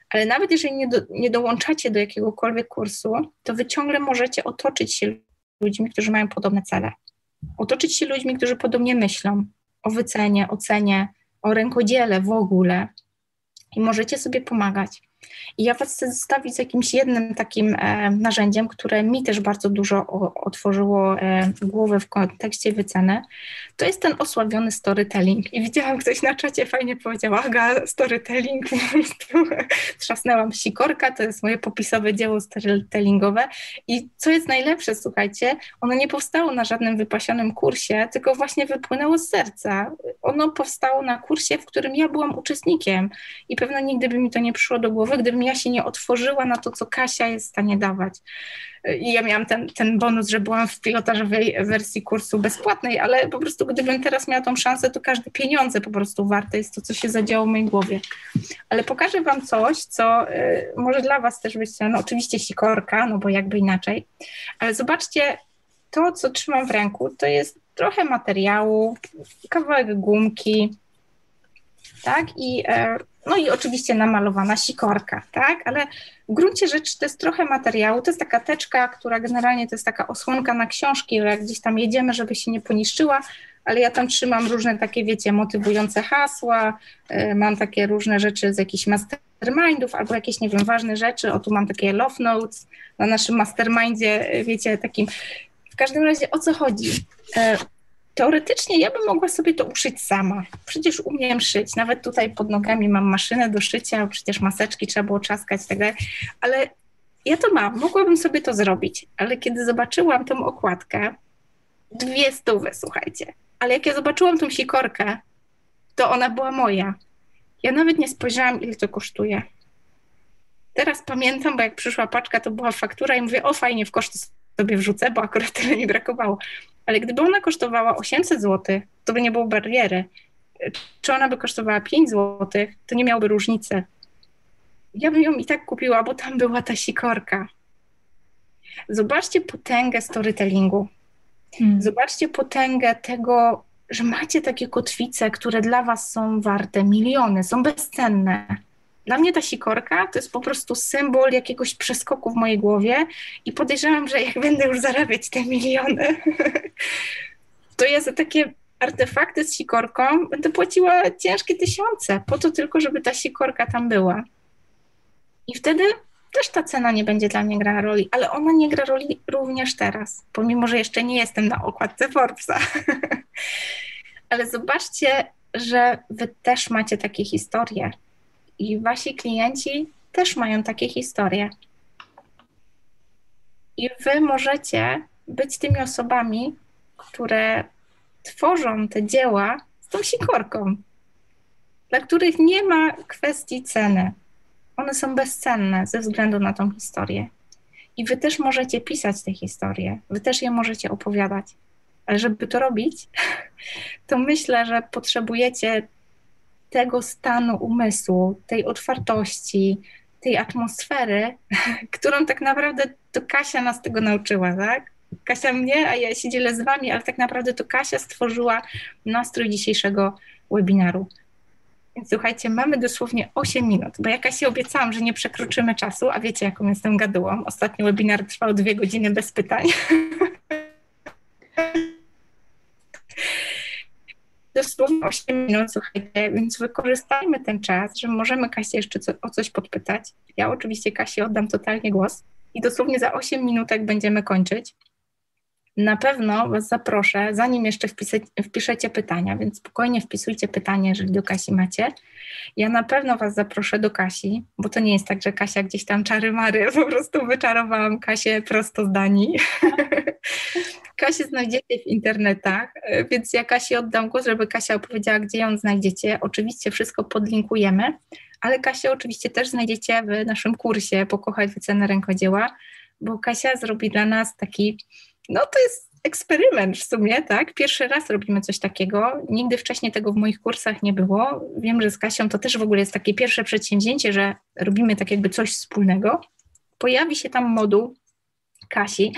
ale nawet jeżeli nie, do, nie dołączacie do jakiegokolwiek kursu, to wy ciągle możecie otoczyć się ludźmi, którzy mają podobne cele otoczyć się ludźmi, którzy podobnie myślą o wycenie, o cenie, o rękodziele w ogóle i możecie sobie pomagać. I ja Was chcę zostawić z jakimś jednym takim e, narzędziem, które mi też bardzo dużo o, otworzyło e, głowę w kontekście wyceny. To jest ten osławiony storytelling. I widziałam, ktoś na czacie fajnie powiedział, aga, storytelling, po prostu trzasnęłam sikorka, to jest moje popisowe dzieło storytellingowe. I co jest najlepsze, słuchajcie, ono nie powstało na żadnym wypasionym kursie, tylko właśnie wypłynęło z serca. Ono powstało na kursie, w którym ja byłam uczestnikiem i pewno nigdy by mi to nie przyszło do głowy, głowy, gdybym ja się nie otworzyła na to, co Kasia jest w stanie dawać. I ja miałam ten, ten bonus, że byłam w pilotażowej wersji kursu bezpłatnej, ale po prostu gdybym teraz miała tą szansę, to każde pieniądze po prostu warte jest to, co się zadziało w mojej głowie. Ale pokażę Wam coś, co y, może dla Was też być, no oczywiście sikorka, no bo jakby inaczej, ale zobaczcie, to, co trzymam w ręku, to jest trochę materiału, kawałek gumki, tak? I, e, no i oczywiście namalowana sikorka, tak? Ale w gruncie rzeczy to jest trochę materiału, to jest taka teczka, która generalnie to jest taka osłonka na książki, że jak gdzieś tam jedziemy, żeby się nie poniszczyła, ale ja tam trzymam różne takie, wiecie, motywujące hasła, e, mam takie różne rzeczy z jakichś mastermindów albo jakieś, nie wiem, ważne rzeczy. O, tu mam takie love notes na naszym mastermindzie, e, wiecie, takim. W każdym razie o co chodzi? Teoretycznie ja bym mogła sobie to uszyć sama. Przecież umiem szyć. Nawet tutaj pod nogami mam maszynę do szycia, przecież maseczki trzeba było czaskać i tak dalej. Ale ja to mam, mogłabym sobie to zrobić. Ale kiedy zobaczyłam tą okładkę, dwie stówy, słuchajcie. Ale jak ja zobaczyłam tą sikorkę, to ona była moja. Ja nawet nie spojrzałam, ile to kosztuje. Teraz pamiętam, bo jak przyszła paczka, to była faktura i mówię, o fajnie, w koszty sobie wrzucę, bo akurat tyle mi brakowało. Ale gdyby ona kosztowała 800 zł, to by nie było bariery. Czy ona by kosztowała 5 zł, to nie miałoby różnicy. Ja bym ją i tak kupiła, bo tam była ta sikorka. Zobaczcie potęgę storytellingu. Hmm. Zobaczcie potęgę tego, że macie takie kotwice, które dla was są warte miliony, są bezcenne dla mnie ta sikorka to jest po prostu symbol jakiegoś przeskoku w mojej głowie i podejrzewam, że jak będę już zarabiać te miliony, to ja za takie artefakty z sikorką będę płaciła ciężkie tysiące, po to tylko, żeby ta sikorka tam była. I wtedy też ta cena nie będzie dla mnie grała roli, ale ona nie gra roli również teraz, pomimo, że jeszcze nie jestem na okładce Forbesa. ale zobaczcie, że wy też macie takie historie i wasi klienci też mają takie historie. I wy możecie być tymi osobami, które tworzą te dzieła z tą sikorką, dla których nie ma kwestii ceny. One są bezcenne ze względu na tą historię. I wy też możecie pisać te historie, wy też je możecie opowiadać. Ale żeby to robić, to myślę, że potrzebujecie tego stanu umysłu, tej otwartości, tej atmosfery, którą tak naprawdę to Kasia nas tego nauczyła, tak? Kasia mnie, a ja się dzielę z wami, ale tak naprawdę to Kasia stworzyła nastrój dzisiejszego webinaru. Więc słuchajcie, mamy dosłownie 8 minut, bo ja Kasi obiecałam, że nie przekroczymy czasu, a wiecie, jaką jestem gadułą. Ostatni webinar trwał dwie godziny bez pytań. dosłownie 8 minut, słuchajcie, więc wykorzystajmy ten czas, że możemy Kasię jeszcze co, o coś podpytać. Ja oczywiście Kasi oddam totalnie głos i dosłownie za 8 minutek będziemy kończyć. Na pewno Was zaproszę, zanim jeszcze wpiszecie pytania, więc spokojnie wpisujcie pytanie, jeżeli do Kasi macie. Ja na pewno Was zaproszę do Kasi, bo to nie jest tak, że Kasia gdzieś tam czary-mary, po prostu wyczarowałam Kasię prosto z Danii. Kasię znajdziecie w internetach, więc ja Kasi oddam głos, żeby Kasia opowiedziała, gdzie ją znajdziecie. Oczywiście wszystko podlinkujemy, ale Kasię oczywiście też znajdziecie w naszym kursie Pokochać wycenę rękodzieła, bo Kasia zrobi dla nas taki no to jest eksperyment w sumie, tak? Pierwszy raz robimy coś takiego. Nigdy wcześniej tego w moich kursach nie było. Wiem, że z Kasią to też w ogóle jest takie pierwsze przedsięwzięcie, że robimy tak jakby coś wspólnego. Pojawi się tam moduł Kasi,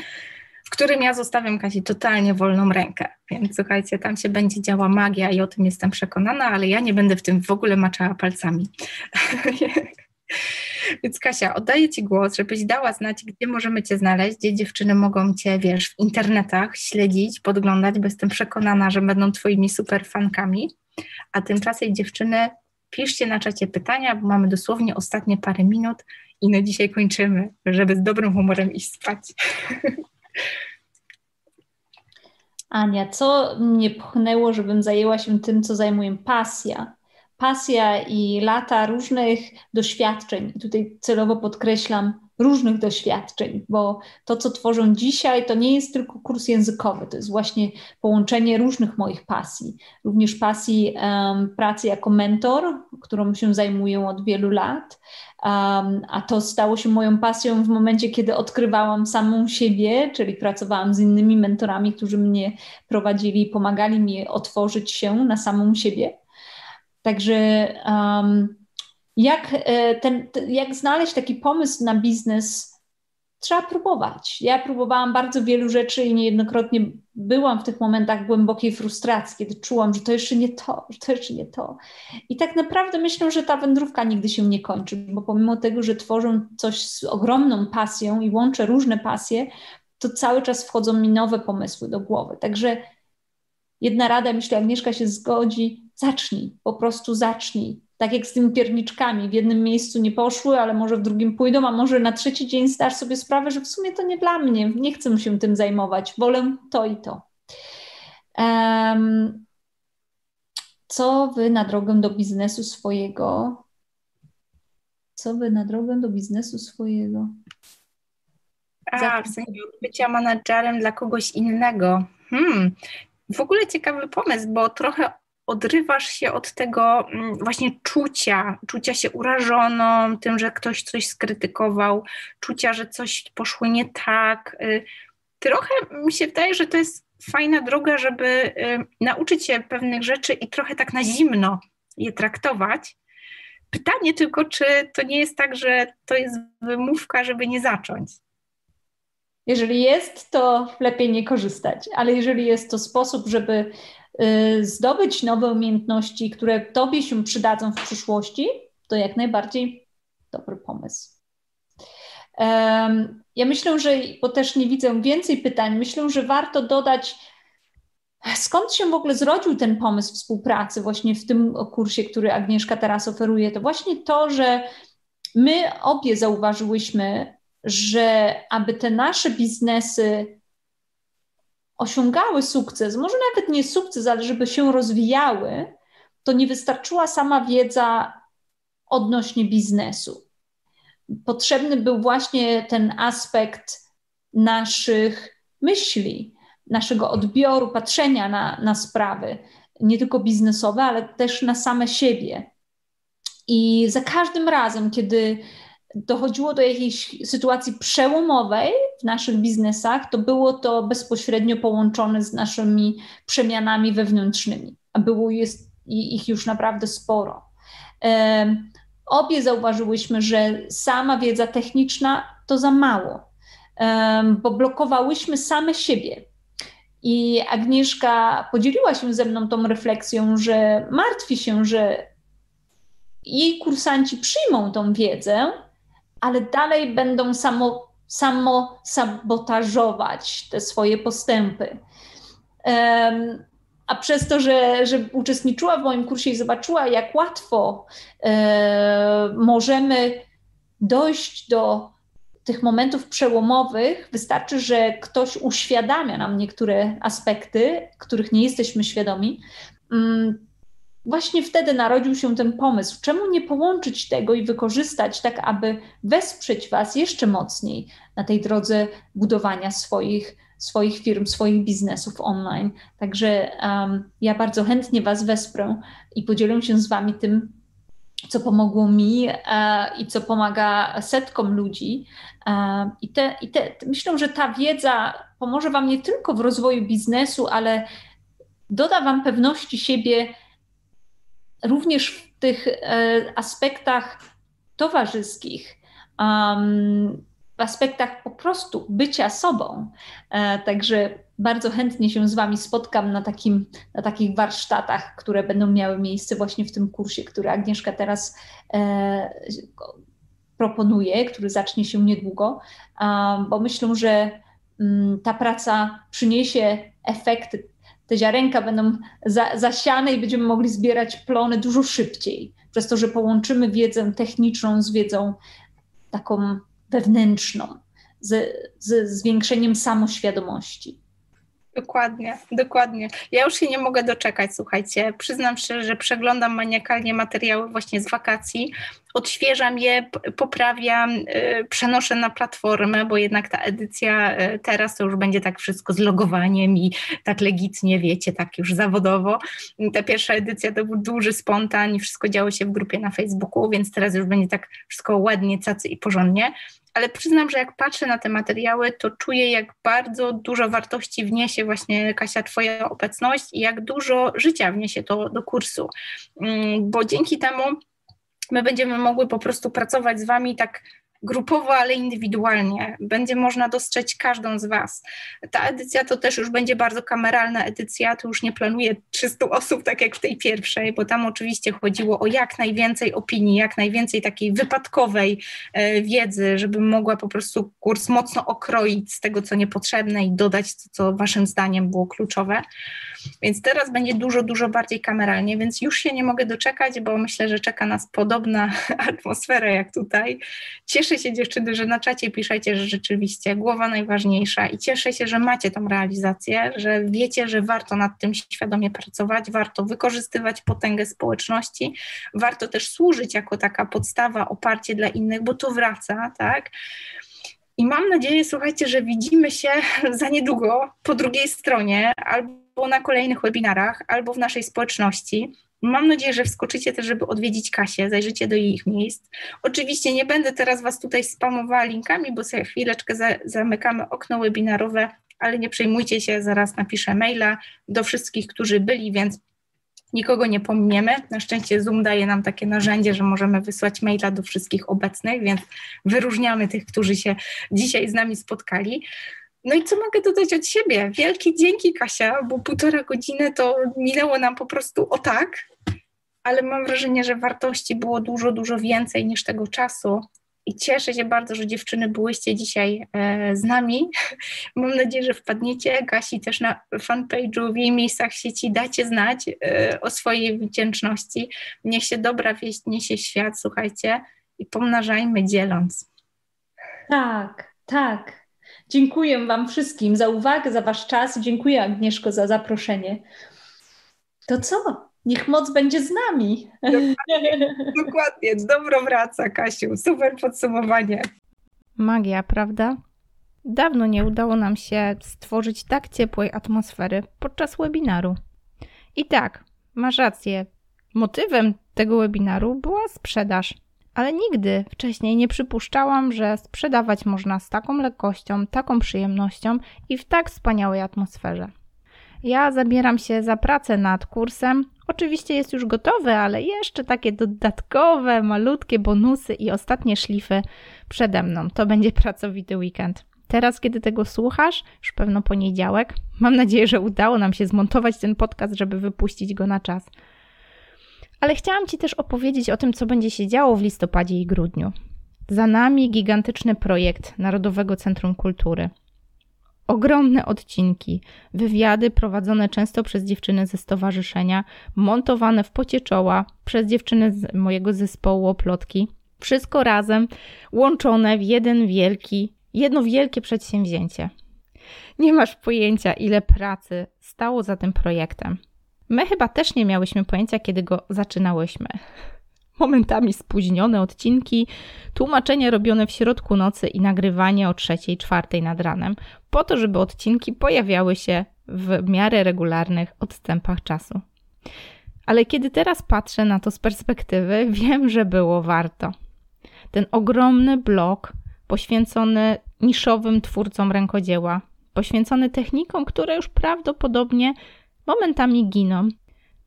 w którym ja zostawiam Kasi totalnie wolną rękę. Więc słuchajcie, tam się będzie działa magia i o tym jestem przekonana, ale ja nie będę w tym w ogóle maczała palcami. Więc Kasia, oddaję Ci głos, żebyś dała znać, gdzie możemy Cię znaleźć, gdzie dziewczyny mogą Cię, wiesz, w internetach śledzić, podglądać, bo jestem przekonana, że będą Twoimi super fankami. A tymczasem dziewczyny, piszcie na czacie pytania, bo mamy dosłownie ostatnie parę minut i na dzisiaj kończymy, żeby z dobrym humorem iść spać. Ania, co mnie pchnęło, żebym zajęła się tym, co zajmuje pasja? Pasja i lata różnych doświadczeń. I tutaj celowo podkreślam różnych doświadczeń, bo to, co tworzą dzisiaj, to nie jest tylko kurs językowy, to jest właśnie połączenie różnych moich pasji. Również pasji um, pracy jako mentor, którą się zajmuję od wielu lat, um, a to stało się moją pasją w momencie, kiedy odkrywałam samą siebie, czyli pracowałam z innymi mentorami, którzy mnie prowadzili i pomagali mi otworzyć się na samą siebie. Także um, jak, e, ten, jak znaleźć taki pomysł na biznes, trzeba próbować. Ja próbowałam bardzo wielu rzeczy i niejednokrotnie byłam w tych momentach głębokiej frustracji, kiedy czułam, że to jeszcze nie to, że to jeszcze nie to. I tak naprawdę myślę, że ta wędrówka nigdy się nie kończy, bo pomimo tego, że tworzą coś z ogromną pasją i łączę różne pasje, to cały czas wchodzą mi nowe pomysły do głowy. Także jedna rada, myślę, Agnieszka się zgodzi, zacznij, po prostu zacznij tak jak z tymi pierniczkami, w jednym miejscu nie poszły, ale może w drugim pójdą, a może na trzeci dzień zdasz sobie sprawę, że w sumie to nie dla mnie, nie chcę się tym zajmować, wolę to i to. Um, co wy na drogę do biznesu swojego? Co wy na drogę do biznesu swojego? A, w sensie bycia menadżerem dla kogoś innego. Hmm. W ogóle ciekawy pomysł, bo trochę odrywasz się od tego mm, właśnie czucia, czucia się urażoną tym, że ktoś coś skrytykował, czucia, że coś poszło nie tak. Y, trochę mi się wydaje, że to jest fajna droga, żeby y, nauczyć się pewnych rzeczy i trochę tak na zimno je traktować. Pytanie tylko, czy to nie jest tak, że to jest wymówka, żeby nie zacząć? Jeżeli jest, to lepiej nie korzystać, ale jeżeli jest to sposób, żeby zdobyć nowe umiejętności, które Tobie się przydadzą w przyszłości, to jak najbardziej dobry pomysł. Ja myślę, że, bo też nie widzę więcej pytań, myślę, że warto dodać, skąd się w ogóle zrodził ten pomysł współpracy właśnie w tym kursie, który Agnieszka teraz oferuje. To właśnie to, że my obie zauważyłyśmy, że aby te nasze biznesy osiągały sukces, może nawet nie sukces, ale żeby się rozwijały, to nie wystarczyła sama wiedza odnośnie biznesu. Potrzebny był właśnie ten aspekt naszych myśli, naszego odbioru, patrzenia na, na sprawy, nie tylko biznesowe, ale też na same siebie. I za każdym razem, kiedy dochodziło do jakiejś sytuacji przełomowej w naszych biznesach, to było to bezpośrednio połączone z naszymi przemianami wewnętrznymi, a było jest ich już naprawdę sporo. Obie zauważyłyśmy, że sama wiedza techniczna to za mało, bo blokowałyśmy same siebie. I Agnieszka podzieliła się ze mną tą refleksją, że martwi się, że jej kursanci przyjmą tą wiedzę, ale dalej będą samo, samo sabotażować te swoje postępy. Um, a przez to, że, że uczestniczyła w moim kursie i zobaczyła, jak łatwo e, możemy dojść do tych momentów przełomowych, wystarczy, że ktoś uświadamia nam niektóre aspekty, których nie jesteśmy świadomi, mm, właśnie wtedy narodził się ten pomysł. Czemu nie połączyć tego i wykorzystać tak, aby wesprzeć Was jeszcze mocniej na tej drodze budowania swoich, swoich firm, swoich biznesów online? Także um, ja bardzo chętnie Was wesprę i podzielę się z Wami tym, co pomogło mi e, i co pomaga setkom ludzi. E, I, te, i te, myślę, że ta wiedza pomoże Wam nie tylko w rozwoju biznesu, ale doda Wam pewności siebie również w tych e, aspektach towarzyskich, w aspektach po prostu bycia sobą. E, także bardzo chętnie się z Wami spotkam na, takim, na takich warsztatach, które będą miały miejsce właśnie w tym kursie, który Agnieszka teraz e, proponuje, który zacznie się niedługo, bo myślę, że mm, ta praca przyniesie efekty te ziarenka będą za, zasiane i będziemy mogli zbierać plony dużo szybciej, przez to, że połączymy wiedzę techniczną z wiedzą taką wewnętrzną, z, z zwiększeniem samoświadomości. Dokładnie, dokładnie. Ja już się nie mogę doczekać, słuchajcie. Przyznam szczerze, że przeglądam maniakalnie materiały właśnie z wakacji, odświeżam je, poprawiam, y, przenoszę na platformę, bo jednak ta edycja y, teraz to już będzie tak wszystko z logowaniem i tak legitnie, wiecie, tak już zawodowo. Ta pierwsza edycja to był duży spontan i wszystko działo się w grupie na Facebooku, więc teraz już będzie tak wszystko ładnie, cacy i porządnie ale przyznam, że jak patrzę na te materiały, to czuję, jak bardzo dużo wartości wniesie właśnie Kasia Twoja obecność i jak dużo życia wniesie to do kursu, mm, bo dzięki temu my będziemy mogły po prostu pracować z Wami tak grupowo, ale indywidualnie. Będzie można dostrzec każdą z Was. Ta edycja to też już będzie bardzo kameralna edycja, tu już nie planuję 300 osób, tak jak w tej pierwszej, bo tam oczywiście chodziło o jak najwięcej opinii, jak najwięcej takiej wypadkowej e, wiedzy, żeby mogła po prostu kurs mocno okroić z tego, co niepotrzebne i dodać to, co Waszym zdaniem było kluczowe. Więc teraz będzie dużo, dużo bardziej kameralnie, więc już się nie mogę doczekać, bo myślę, że czeka nas podobna atmosfera jak tutaj. Cieszę się dziewczyny, że na czacie piszecie, że rzeczywiście głowa najważniejsza i cieszę się, że macie tą realizację, że wiecie, że warto nad tym świadomie pracować, warto wykorzystywać potęgę społeczności, warto też służyć jako taka podstawa, oparcie dla innych, bo to wraca, tak? I mam nadzieję, słuchajcie, że widzimy się za niedługo po drugiej stronie albo na kolejnych webinarach, albo w naszej społeczności. Mam nadzieję, że wskoczycie też, żeby odwiedzić Kasię, zajrzycie do ich miejsc. Oczywiście nie będę teraz Was tutaj spamowała linkami, bo sobie chwileczkę za, zamykamy okno webinarowe, ale nie przejmujcie się, zaraz napiszę maila do wszystkich, którzy byli, więc nikogo nie pominiemy. Na szczęście Zoom daje nam takie narzędzie, że możemy wysłać maila do wszystkich obecnych, więc wyróżniamy tych, którzy się dzisiaj z nami spotkali. No i co mogę dodać od siebie? Wielkie dzięki, Kasia, bo półtora godziny to minęło nam po prostu o tak, ale mam wrażenie, że wartości było dużo, dużo więcej niż tego czasu. I cieszę się bardzo, że dziewczyny byłyście dzisiaj e, z nami. Mam nadzieję, że wpadniecie. Kasi też na fanpage'u w jej miejscach sieci dacie znać e, o swojej wdzięczności. Niech się dobra wieść, niesie świat, słuchajcie, i pomnażajmy dzieląc. Tak, tak. Dziękuję Wam wszystkim za uwagę, za Wasz czas. Dziękuję Agnieszko za zaproszenie. To co? Niech moc będzie z nami. Dokładnie, dokładnie. dobro wraca, Kasiu. Super podsumowanie. Magia, prawda? Dawno nie udało nam się stworzyć tak ciepłej atmosfery podczas webinaru. I tak, masz rację. Motywem tego webinaru była sprzedaż ale nigdy wcześniej nie przypuszczałam, że sprzedawać można z taką lekkością, taką przyjemnością i w tak wspaniałej atmosferze. Ja zabieram się za pracę nad kursem. Oczywiście jest już gotowy, ale jeszcze takie dodatkowe, malutkie bonusy i ostatnie szlify przede mną. To będzie pracowity weekend. Teraz, kiedy tego słuchasz, już pewno poniedziałek, mam nadzieję, że udało nam się zmontować ten podcast, żeby wypuścić go na czas. Ale chciałam Ci też opowiedzieć o tym, co będzie się działo w listopadzie i grudniu. Za nami gigantyczny projekt Narodowego Centrum Kultury. Ogromne odcinki, wywiady prowadzone często przez dziewczyny ze stowarzyszenia, montowane w pocie czoła przez dziewczyny z mojego zespołu Oplotki. Wszystko razem łączone w jeden wielki, jedno wielkie przedsięwzięcie. Nie masz pojęcia, ile pracy stało za tym projektem. My chyba też nie miałyśmy pojęcia, kiedy go zaczynałyśmy. Momentami spóźnione odcinki, tłumaczenie robione w środku nocy i nagrywanie o trzeciej, czwartej nad ranem, po to, żeby odcinki pojawiały się w miarę regularnych odstępach czasu. Ale kiedy teraz patrzę na to z perspektywy, wiem, że było warto. Ten ogromny blok poświęcony niszowym twórcom rękodzieła, poświęcony technikom, które już prawdopodobnie momentami giną,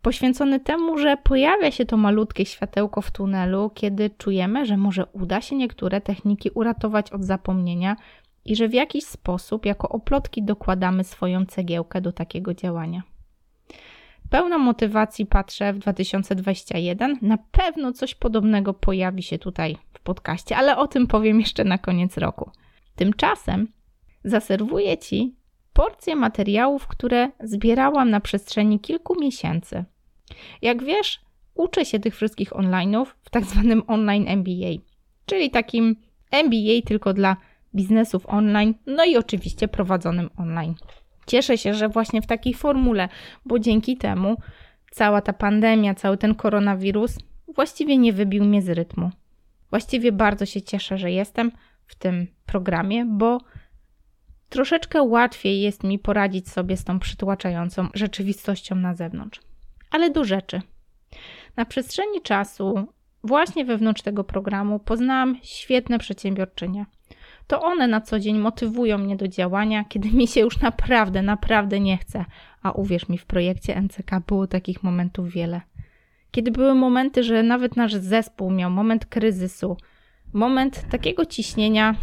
poświęcony temu, że pojawia się to malutkie światełko w tunelu, kiedy czujemy, że może uda się niektóre techniki uratować od zapomnienia i że w jakiś sposób jako oplotki dokładamy swoją cegiełkę do takiego działania. Pełna motywacji patrzę w 2021. Na pewno coś podobnego pojawi się tutaj w podcaście, ale o tym powiem jeszcze na koniec roku. Tymczasem zaserwuję Ci porcję materiałów, które zbierałam na przestrzeni kilku miesięcy. Jak wiesz, uczę się tych wszystkich online'ów w tak zwanym online MBA, czyli takim MBA tylko dla biznesów online, no i oczywiście prowadzonym online. Cieszę się, że właśnie w takiej formule, bo dzięki temu cała ta pandemia, cały ten koronawirus właściwie nie wybił mnie z rytmu. Właściwie bardzo się cieszę, że jestem w tym programie, bo troszeczkę łatwiej jest mi poradzić sobie z tą przytłaczającą rzeczywistością na zewnątrz. Ale do rzeczy. Na przestrzeni czasu, właśnie wewnątrz tego programu, poznałam świetne przedsiębiorczynie. To one na co dzień motywują mnie do działania, kiedy mi się już naprawdę, naprawdę nie chce. A uwierz mi, w projekcie NCK było takich momentów wiele. Kiedy były momenty, że nawet nasz zespół miał moment kryzysu, moment takiego ciśnienia,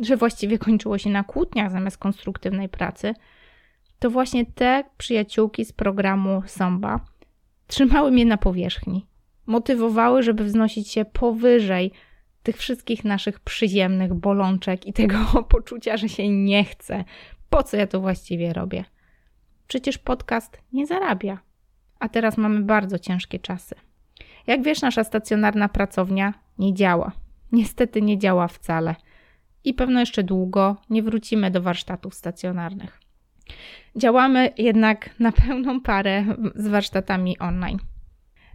że właściwie kończyło się na kłótniach zamiast konstruktywnej pracy, to właśnie te przyjaciółki z programu Samba trzymały mnie na powierzchni. Motywowały, żeby wznosić się powyżej tych wszystkich naszych przyjemnych bolączek i tego poczucia, że się nie chce. Po co ja to właściwie robię? Przecież podcast nie zarabia. A teraz mamy bardzo ciężkie czasy. Jak wiesz, nasza stacjonarna pracownia nie działa. Niestety nie działa wcale. I pewno jeszcze długo nie wrócimy do warsztatów stacjonarnych. Działamy jednak na pełną parę z warsztatami online.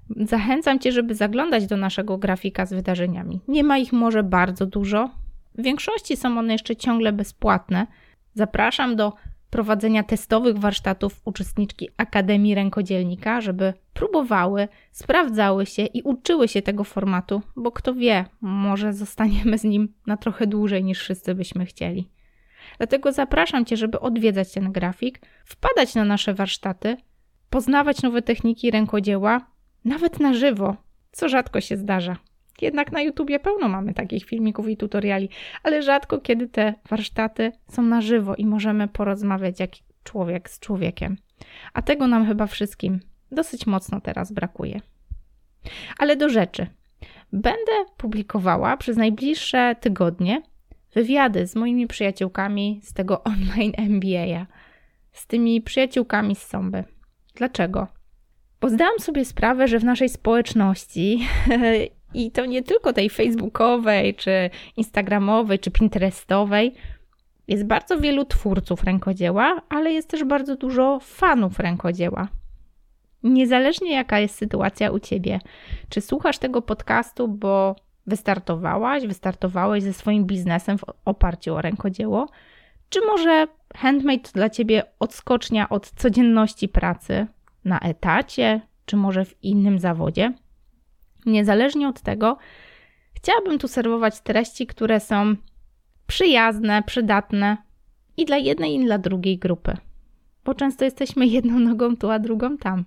Zachęcam Cię, żeby zaglądać do naszego grafika z wydarzeniami. Nie ma ich może bardzo dużo. W większości są one jeszcze ciągle bezpłatne. Zapraszam do prowadzenia testowych warsztatów uczestniczki Akademii Rękodzielnika, żeby próbowały, sprawdzały się i uczyły się tego formatu, bo kto wie, może zostaniemy z nim na trochę dłużej niż wszyscy byśmy chcieli. Dlatego zapraszam Cię, żeby odwiedzać ten grafik, wpadać na nasze warsztaty, poznawać nowe techniki rękodzieła, nawet na żywo, co rzadko się zdarza. Jednak na YouTubie pełno mamy takich filmików i tutoriali, ale rzadko kiedy te warsztaty są na żywo i możemy porozmawiać jak człowiek z człowiekiem. A tego nam chyba wszystkim dosyć mocno teraz brakuje. Ale do rzeczy. Będę publikowała przez najbliższe tygodnie wywiady z moimi przyjaciółkami z tego online MBA, z tymi przyjaciółkami z Sąby. Dlaczego? Bo zdałam sobie sprawę, że w naszej społeczności i to nie tylko tej facebookowej, czy instagramowej, czy pinterestowej, jest bardzo wielu twórców rękodzieła, ale jest też bardzo dużo fanów rękodzieła. Niezależnie jaka jest sytuacja u ciebie, czy słuchasz tego podcastu, bo wystartowałaś, wystartowałeś ze swoim biznesem w oparciu o rękodzieło, czy może handmade to dla ciebie odskocznia od codzienności pracy na etacie, czy może w innym zawodzie? Niezależnie od tego, chciałabym tu serwować treści, które są przyjazne, przydatne i dla jednej, i dla drugiej grupy. Bo często jesteśmy jedną nogą tu, a drugą tam.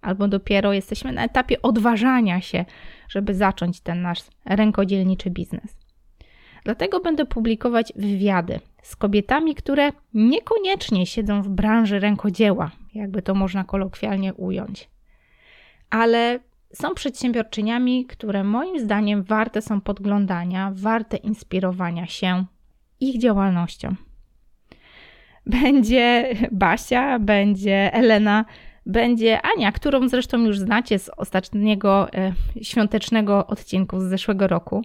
Albo dopiero jesteśmy na etapie odważania się, żeby zacząć ten nasz rękodzielniczy biznes. Dlatego będę publikować wywiady z kobietami, które niekoniecznie siedzą w branży rękodzieła, jakby to można kolokwialnie ująć, ale są przedsiębiorczyniami, które moim zdaniem warte są podglądania, warte inspirowania się ich działalnością. Będzie Basia, będzie Elena, będzie Ania, którą zresztą już znacie z ostatniego e, świątecznego odcinku z zeszłego roku.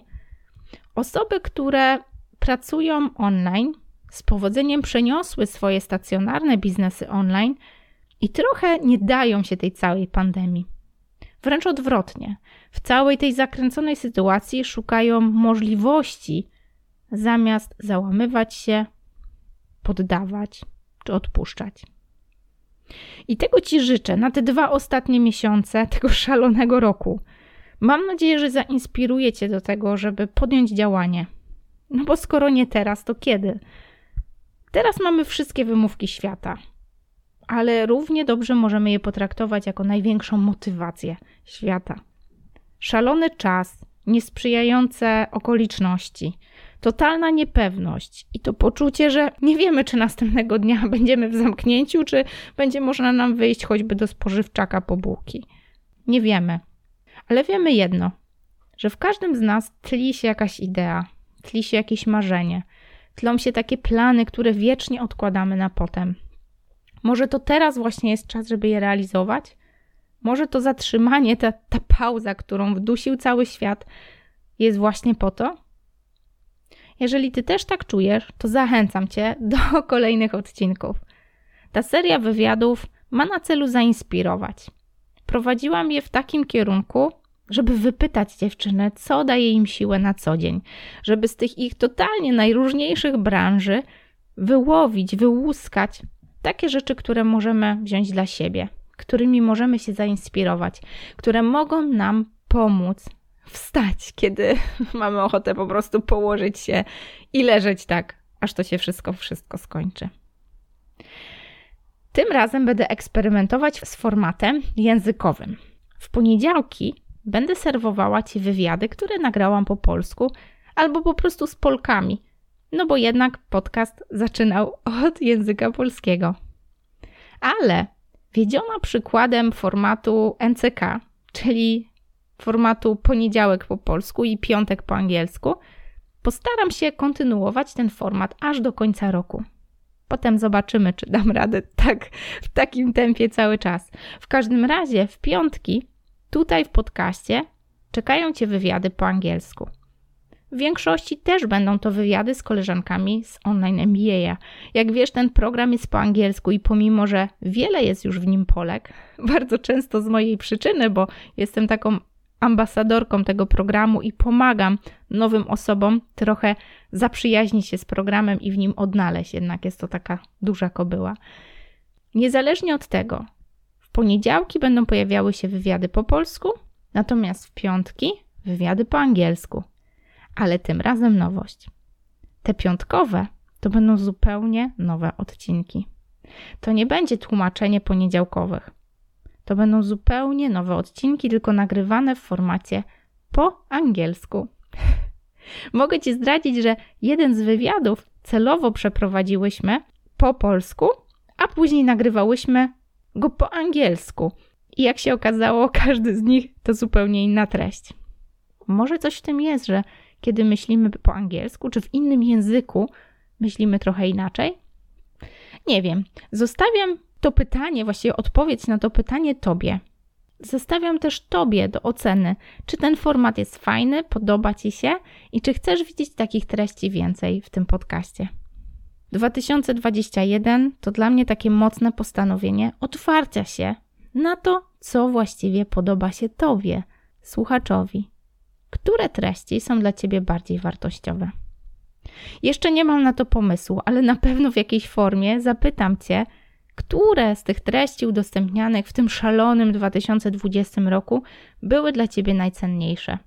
Osoby, które pracują online, z powodzeniem przeniosły swoje stacjonarne biznesy online i trochę nie dają się tej całej pandemii. Wręcz odwrotnie. W całej tej zakręconej sytuacji szukają możliwości, zamiast załamywać się, poddawać czy odpuszczać. I tego Ci życzę na te dwa ostatnie miesiące tego szalonego roku. Mam nadzieję, że zainspiruje Cię do tego, żeby podjąć działanie. No bo skoro nie teraz, to kiedy? Teraz mamy wszystkie wymówki świata ale równie dobrze możemy je potraktować jako największą motywację świata. Szalony czas, niesprzyjające okoliczności, totalna niepewność i to poczucie, że nie wiemy, czy następnego dnia będziemy w zamknięciu, czy będzie można nam wyjść choćby do spożywczaka po bułki. Nie wiemy. Ale wiemy jedno, że w każdym z nas tli się jakaś idea, tli się jakieś marzenie, tlą się takie plany, które wiecznie odkładamy na potem. Może to teraz właśnie jest czas, żeby je realizować? Może to zatrzymanie, ta, ta pauza, którą wdusił cały świat, jest właśnie po to? Jeżeli ty też tak czujesz, to zachęcam cię do kolejnych odcinków. Ta seria wywiadów ma na celu zainspirować. Prowadziłam je w takim kierunku, żeby wypytać dziewczyny, co daje im siłę na co dzień, żeby z tych ich totalnie najróżniejszych branży wyłowić, wyłuskać takie rzeczy, które możemy wziąć dla siebie, którymi możemy się zainspirować, które mogą nam pomóc wstać, kiedy mamy ochotę po prostu położyć się i leżeć tak, aż to się wszystko, wszystko skończy. Tym razem będę eksperymentować z formatem językowym. W poniedziałki będę serwowała Ci wywiady, które nagrałam po polsku albo po prostu z Polkami, no bo jednak podcast zaczynał od języka polskiego. Ale wiedziona przykładem formatu NCK, czyli formatu poniedziałek po polsku i piątek po angielsku, postaram się kontynuować ten format aż do końca roku. Potem zobaczymy, czy dam radę tak w takim tempie cały czas. W każdym razie w piątki tutaj w podcaście czekają Cię wywiady po angielsku. W większości też będą to wywiady z koleżankami z online MBA. Jak wiesz, ten program jest po angielsku i pomimo, że wiele jest już w nim Polek, bardzo często z mojej przyczyny, bo jestem taką ambasadorką tego programu i pomagam nowym osobom trochę zaprzyjaźnić się z programem i w nim odnaleźć. Jednak jest to taka duża kobyła. Niezależnie od tego, w poniedziałki będą pojawiały się wywiady po polsku, natomiast w piątki wywiady po angielsku. Ale tym razem nowość. Te piątkowe to będą zupełnie nowe odcinki. To nie będzie tłumaczenie poniedziałkowych to będą zupełnie nowe odcinki, tylko nagrywane w formacie po angielsku. Mogę Ci zdradzić, że jeden z wywiadów celowo przeprowadziłyśmy po polsku, a później nagrywałyśmy go po angielsku. I jak się okazało, każdy z nich to zupełnie inna treść. Może coś w tym jest, że kiedy myślimy po angielsku czy w innym języku, myślimy trochę inaczej? Nie wiem. Zostawiam to pytanie, właściwie odpowiedź na to pytanie Tobie. Zostawiam też Tobie do oceny, czy ten format jest fajny, podoba Ci się i czy chcesz widzieć takich treści więcej w tym podcaście. 2021 to dla mnie takie mocne postanowienie otwarcia się na to, co właściwie podoba się Tobie, słuchaczowi. Które treści są dla Ciebie bardziej wartościowe? Jeszcze nie mam na to pomysłu, ale na pewno w jakiejś formie zapytam Cię, które z tych treści udostępnianych w tym szalonym 2020 roku były dla Ciebie najcenniejsze?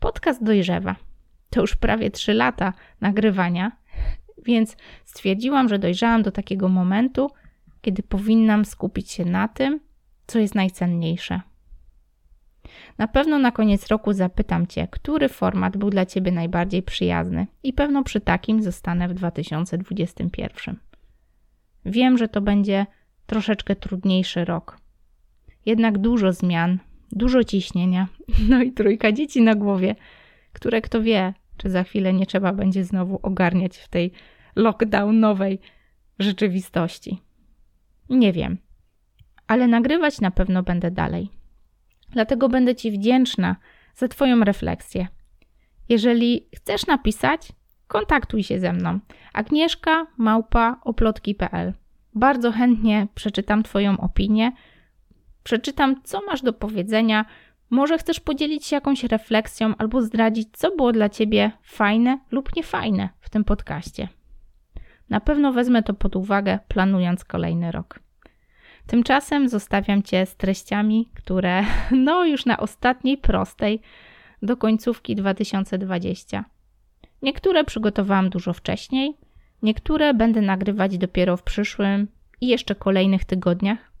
Podcast dojrzewa. To już prawie 3 lata nagrywania, więc stwierdziłam, że dojrzałam do takiego momentu, kiedy powinnam skupić się na tym, co jest najcenniejsze. Na pewno na koniec roku zapytam Cię, który format był dla Ciebie najbardziej przyjazny, i pewno przy takim zostanę w 2021. Wiem, że to będzie troszeczkę trudniejszy rok. Jednak dużo zmian, dużo ciśnienia, no i trójka dzieci na głowie, które kto wie, czy za chwilę nie trzeba będzie znowu ogarniać w tej lockdownowej rzeczywistości. Nie wiem, ale nagrywać na pewno będę dalej. Dlatego będę Ci wdzięczna za Twoją refleksję. Jeżeli chcesz napisać, kontaktuj się ze mną. Agnieszka małpa oplotki.pl. Bardzo chętnie przeczytam Twoją opinię, przeczytam, co masz do powiedzenia. Może chcesz podzielić się jakąś refleksją albo zdradzić, co było dla Ciebie fajne lub niefajne w tym podcaście. Na pewno wezmę to pod uwagę, planując kolejny rok. Tymczasem zostawiam Cię z treściami, które, no już na ostatniej prostej, do końcówki 2020 Niektóre przygotowałam dużo wcześniej, niektóre będę nagrywać dopiero w przyszłym i jeszcze kolejnych tygodniach.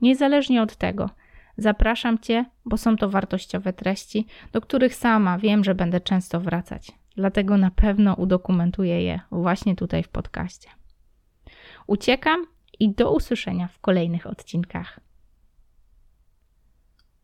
Niezależnie od tego, zapraszam Cię, bo są to wartościowe treści, do których sama wiem, że będę często wracać. Dlatego na pewno udokumentuję je właśnie tutaj w podcaście. Uciekam i do usłyszenia w kolejnych odcinkach.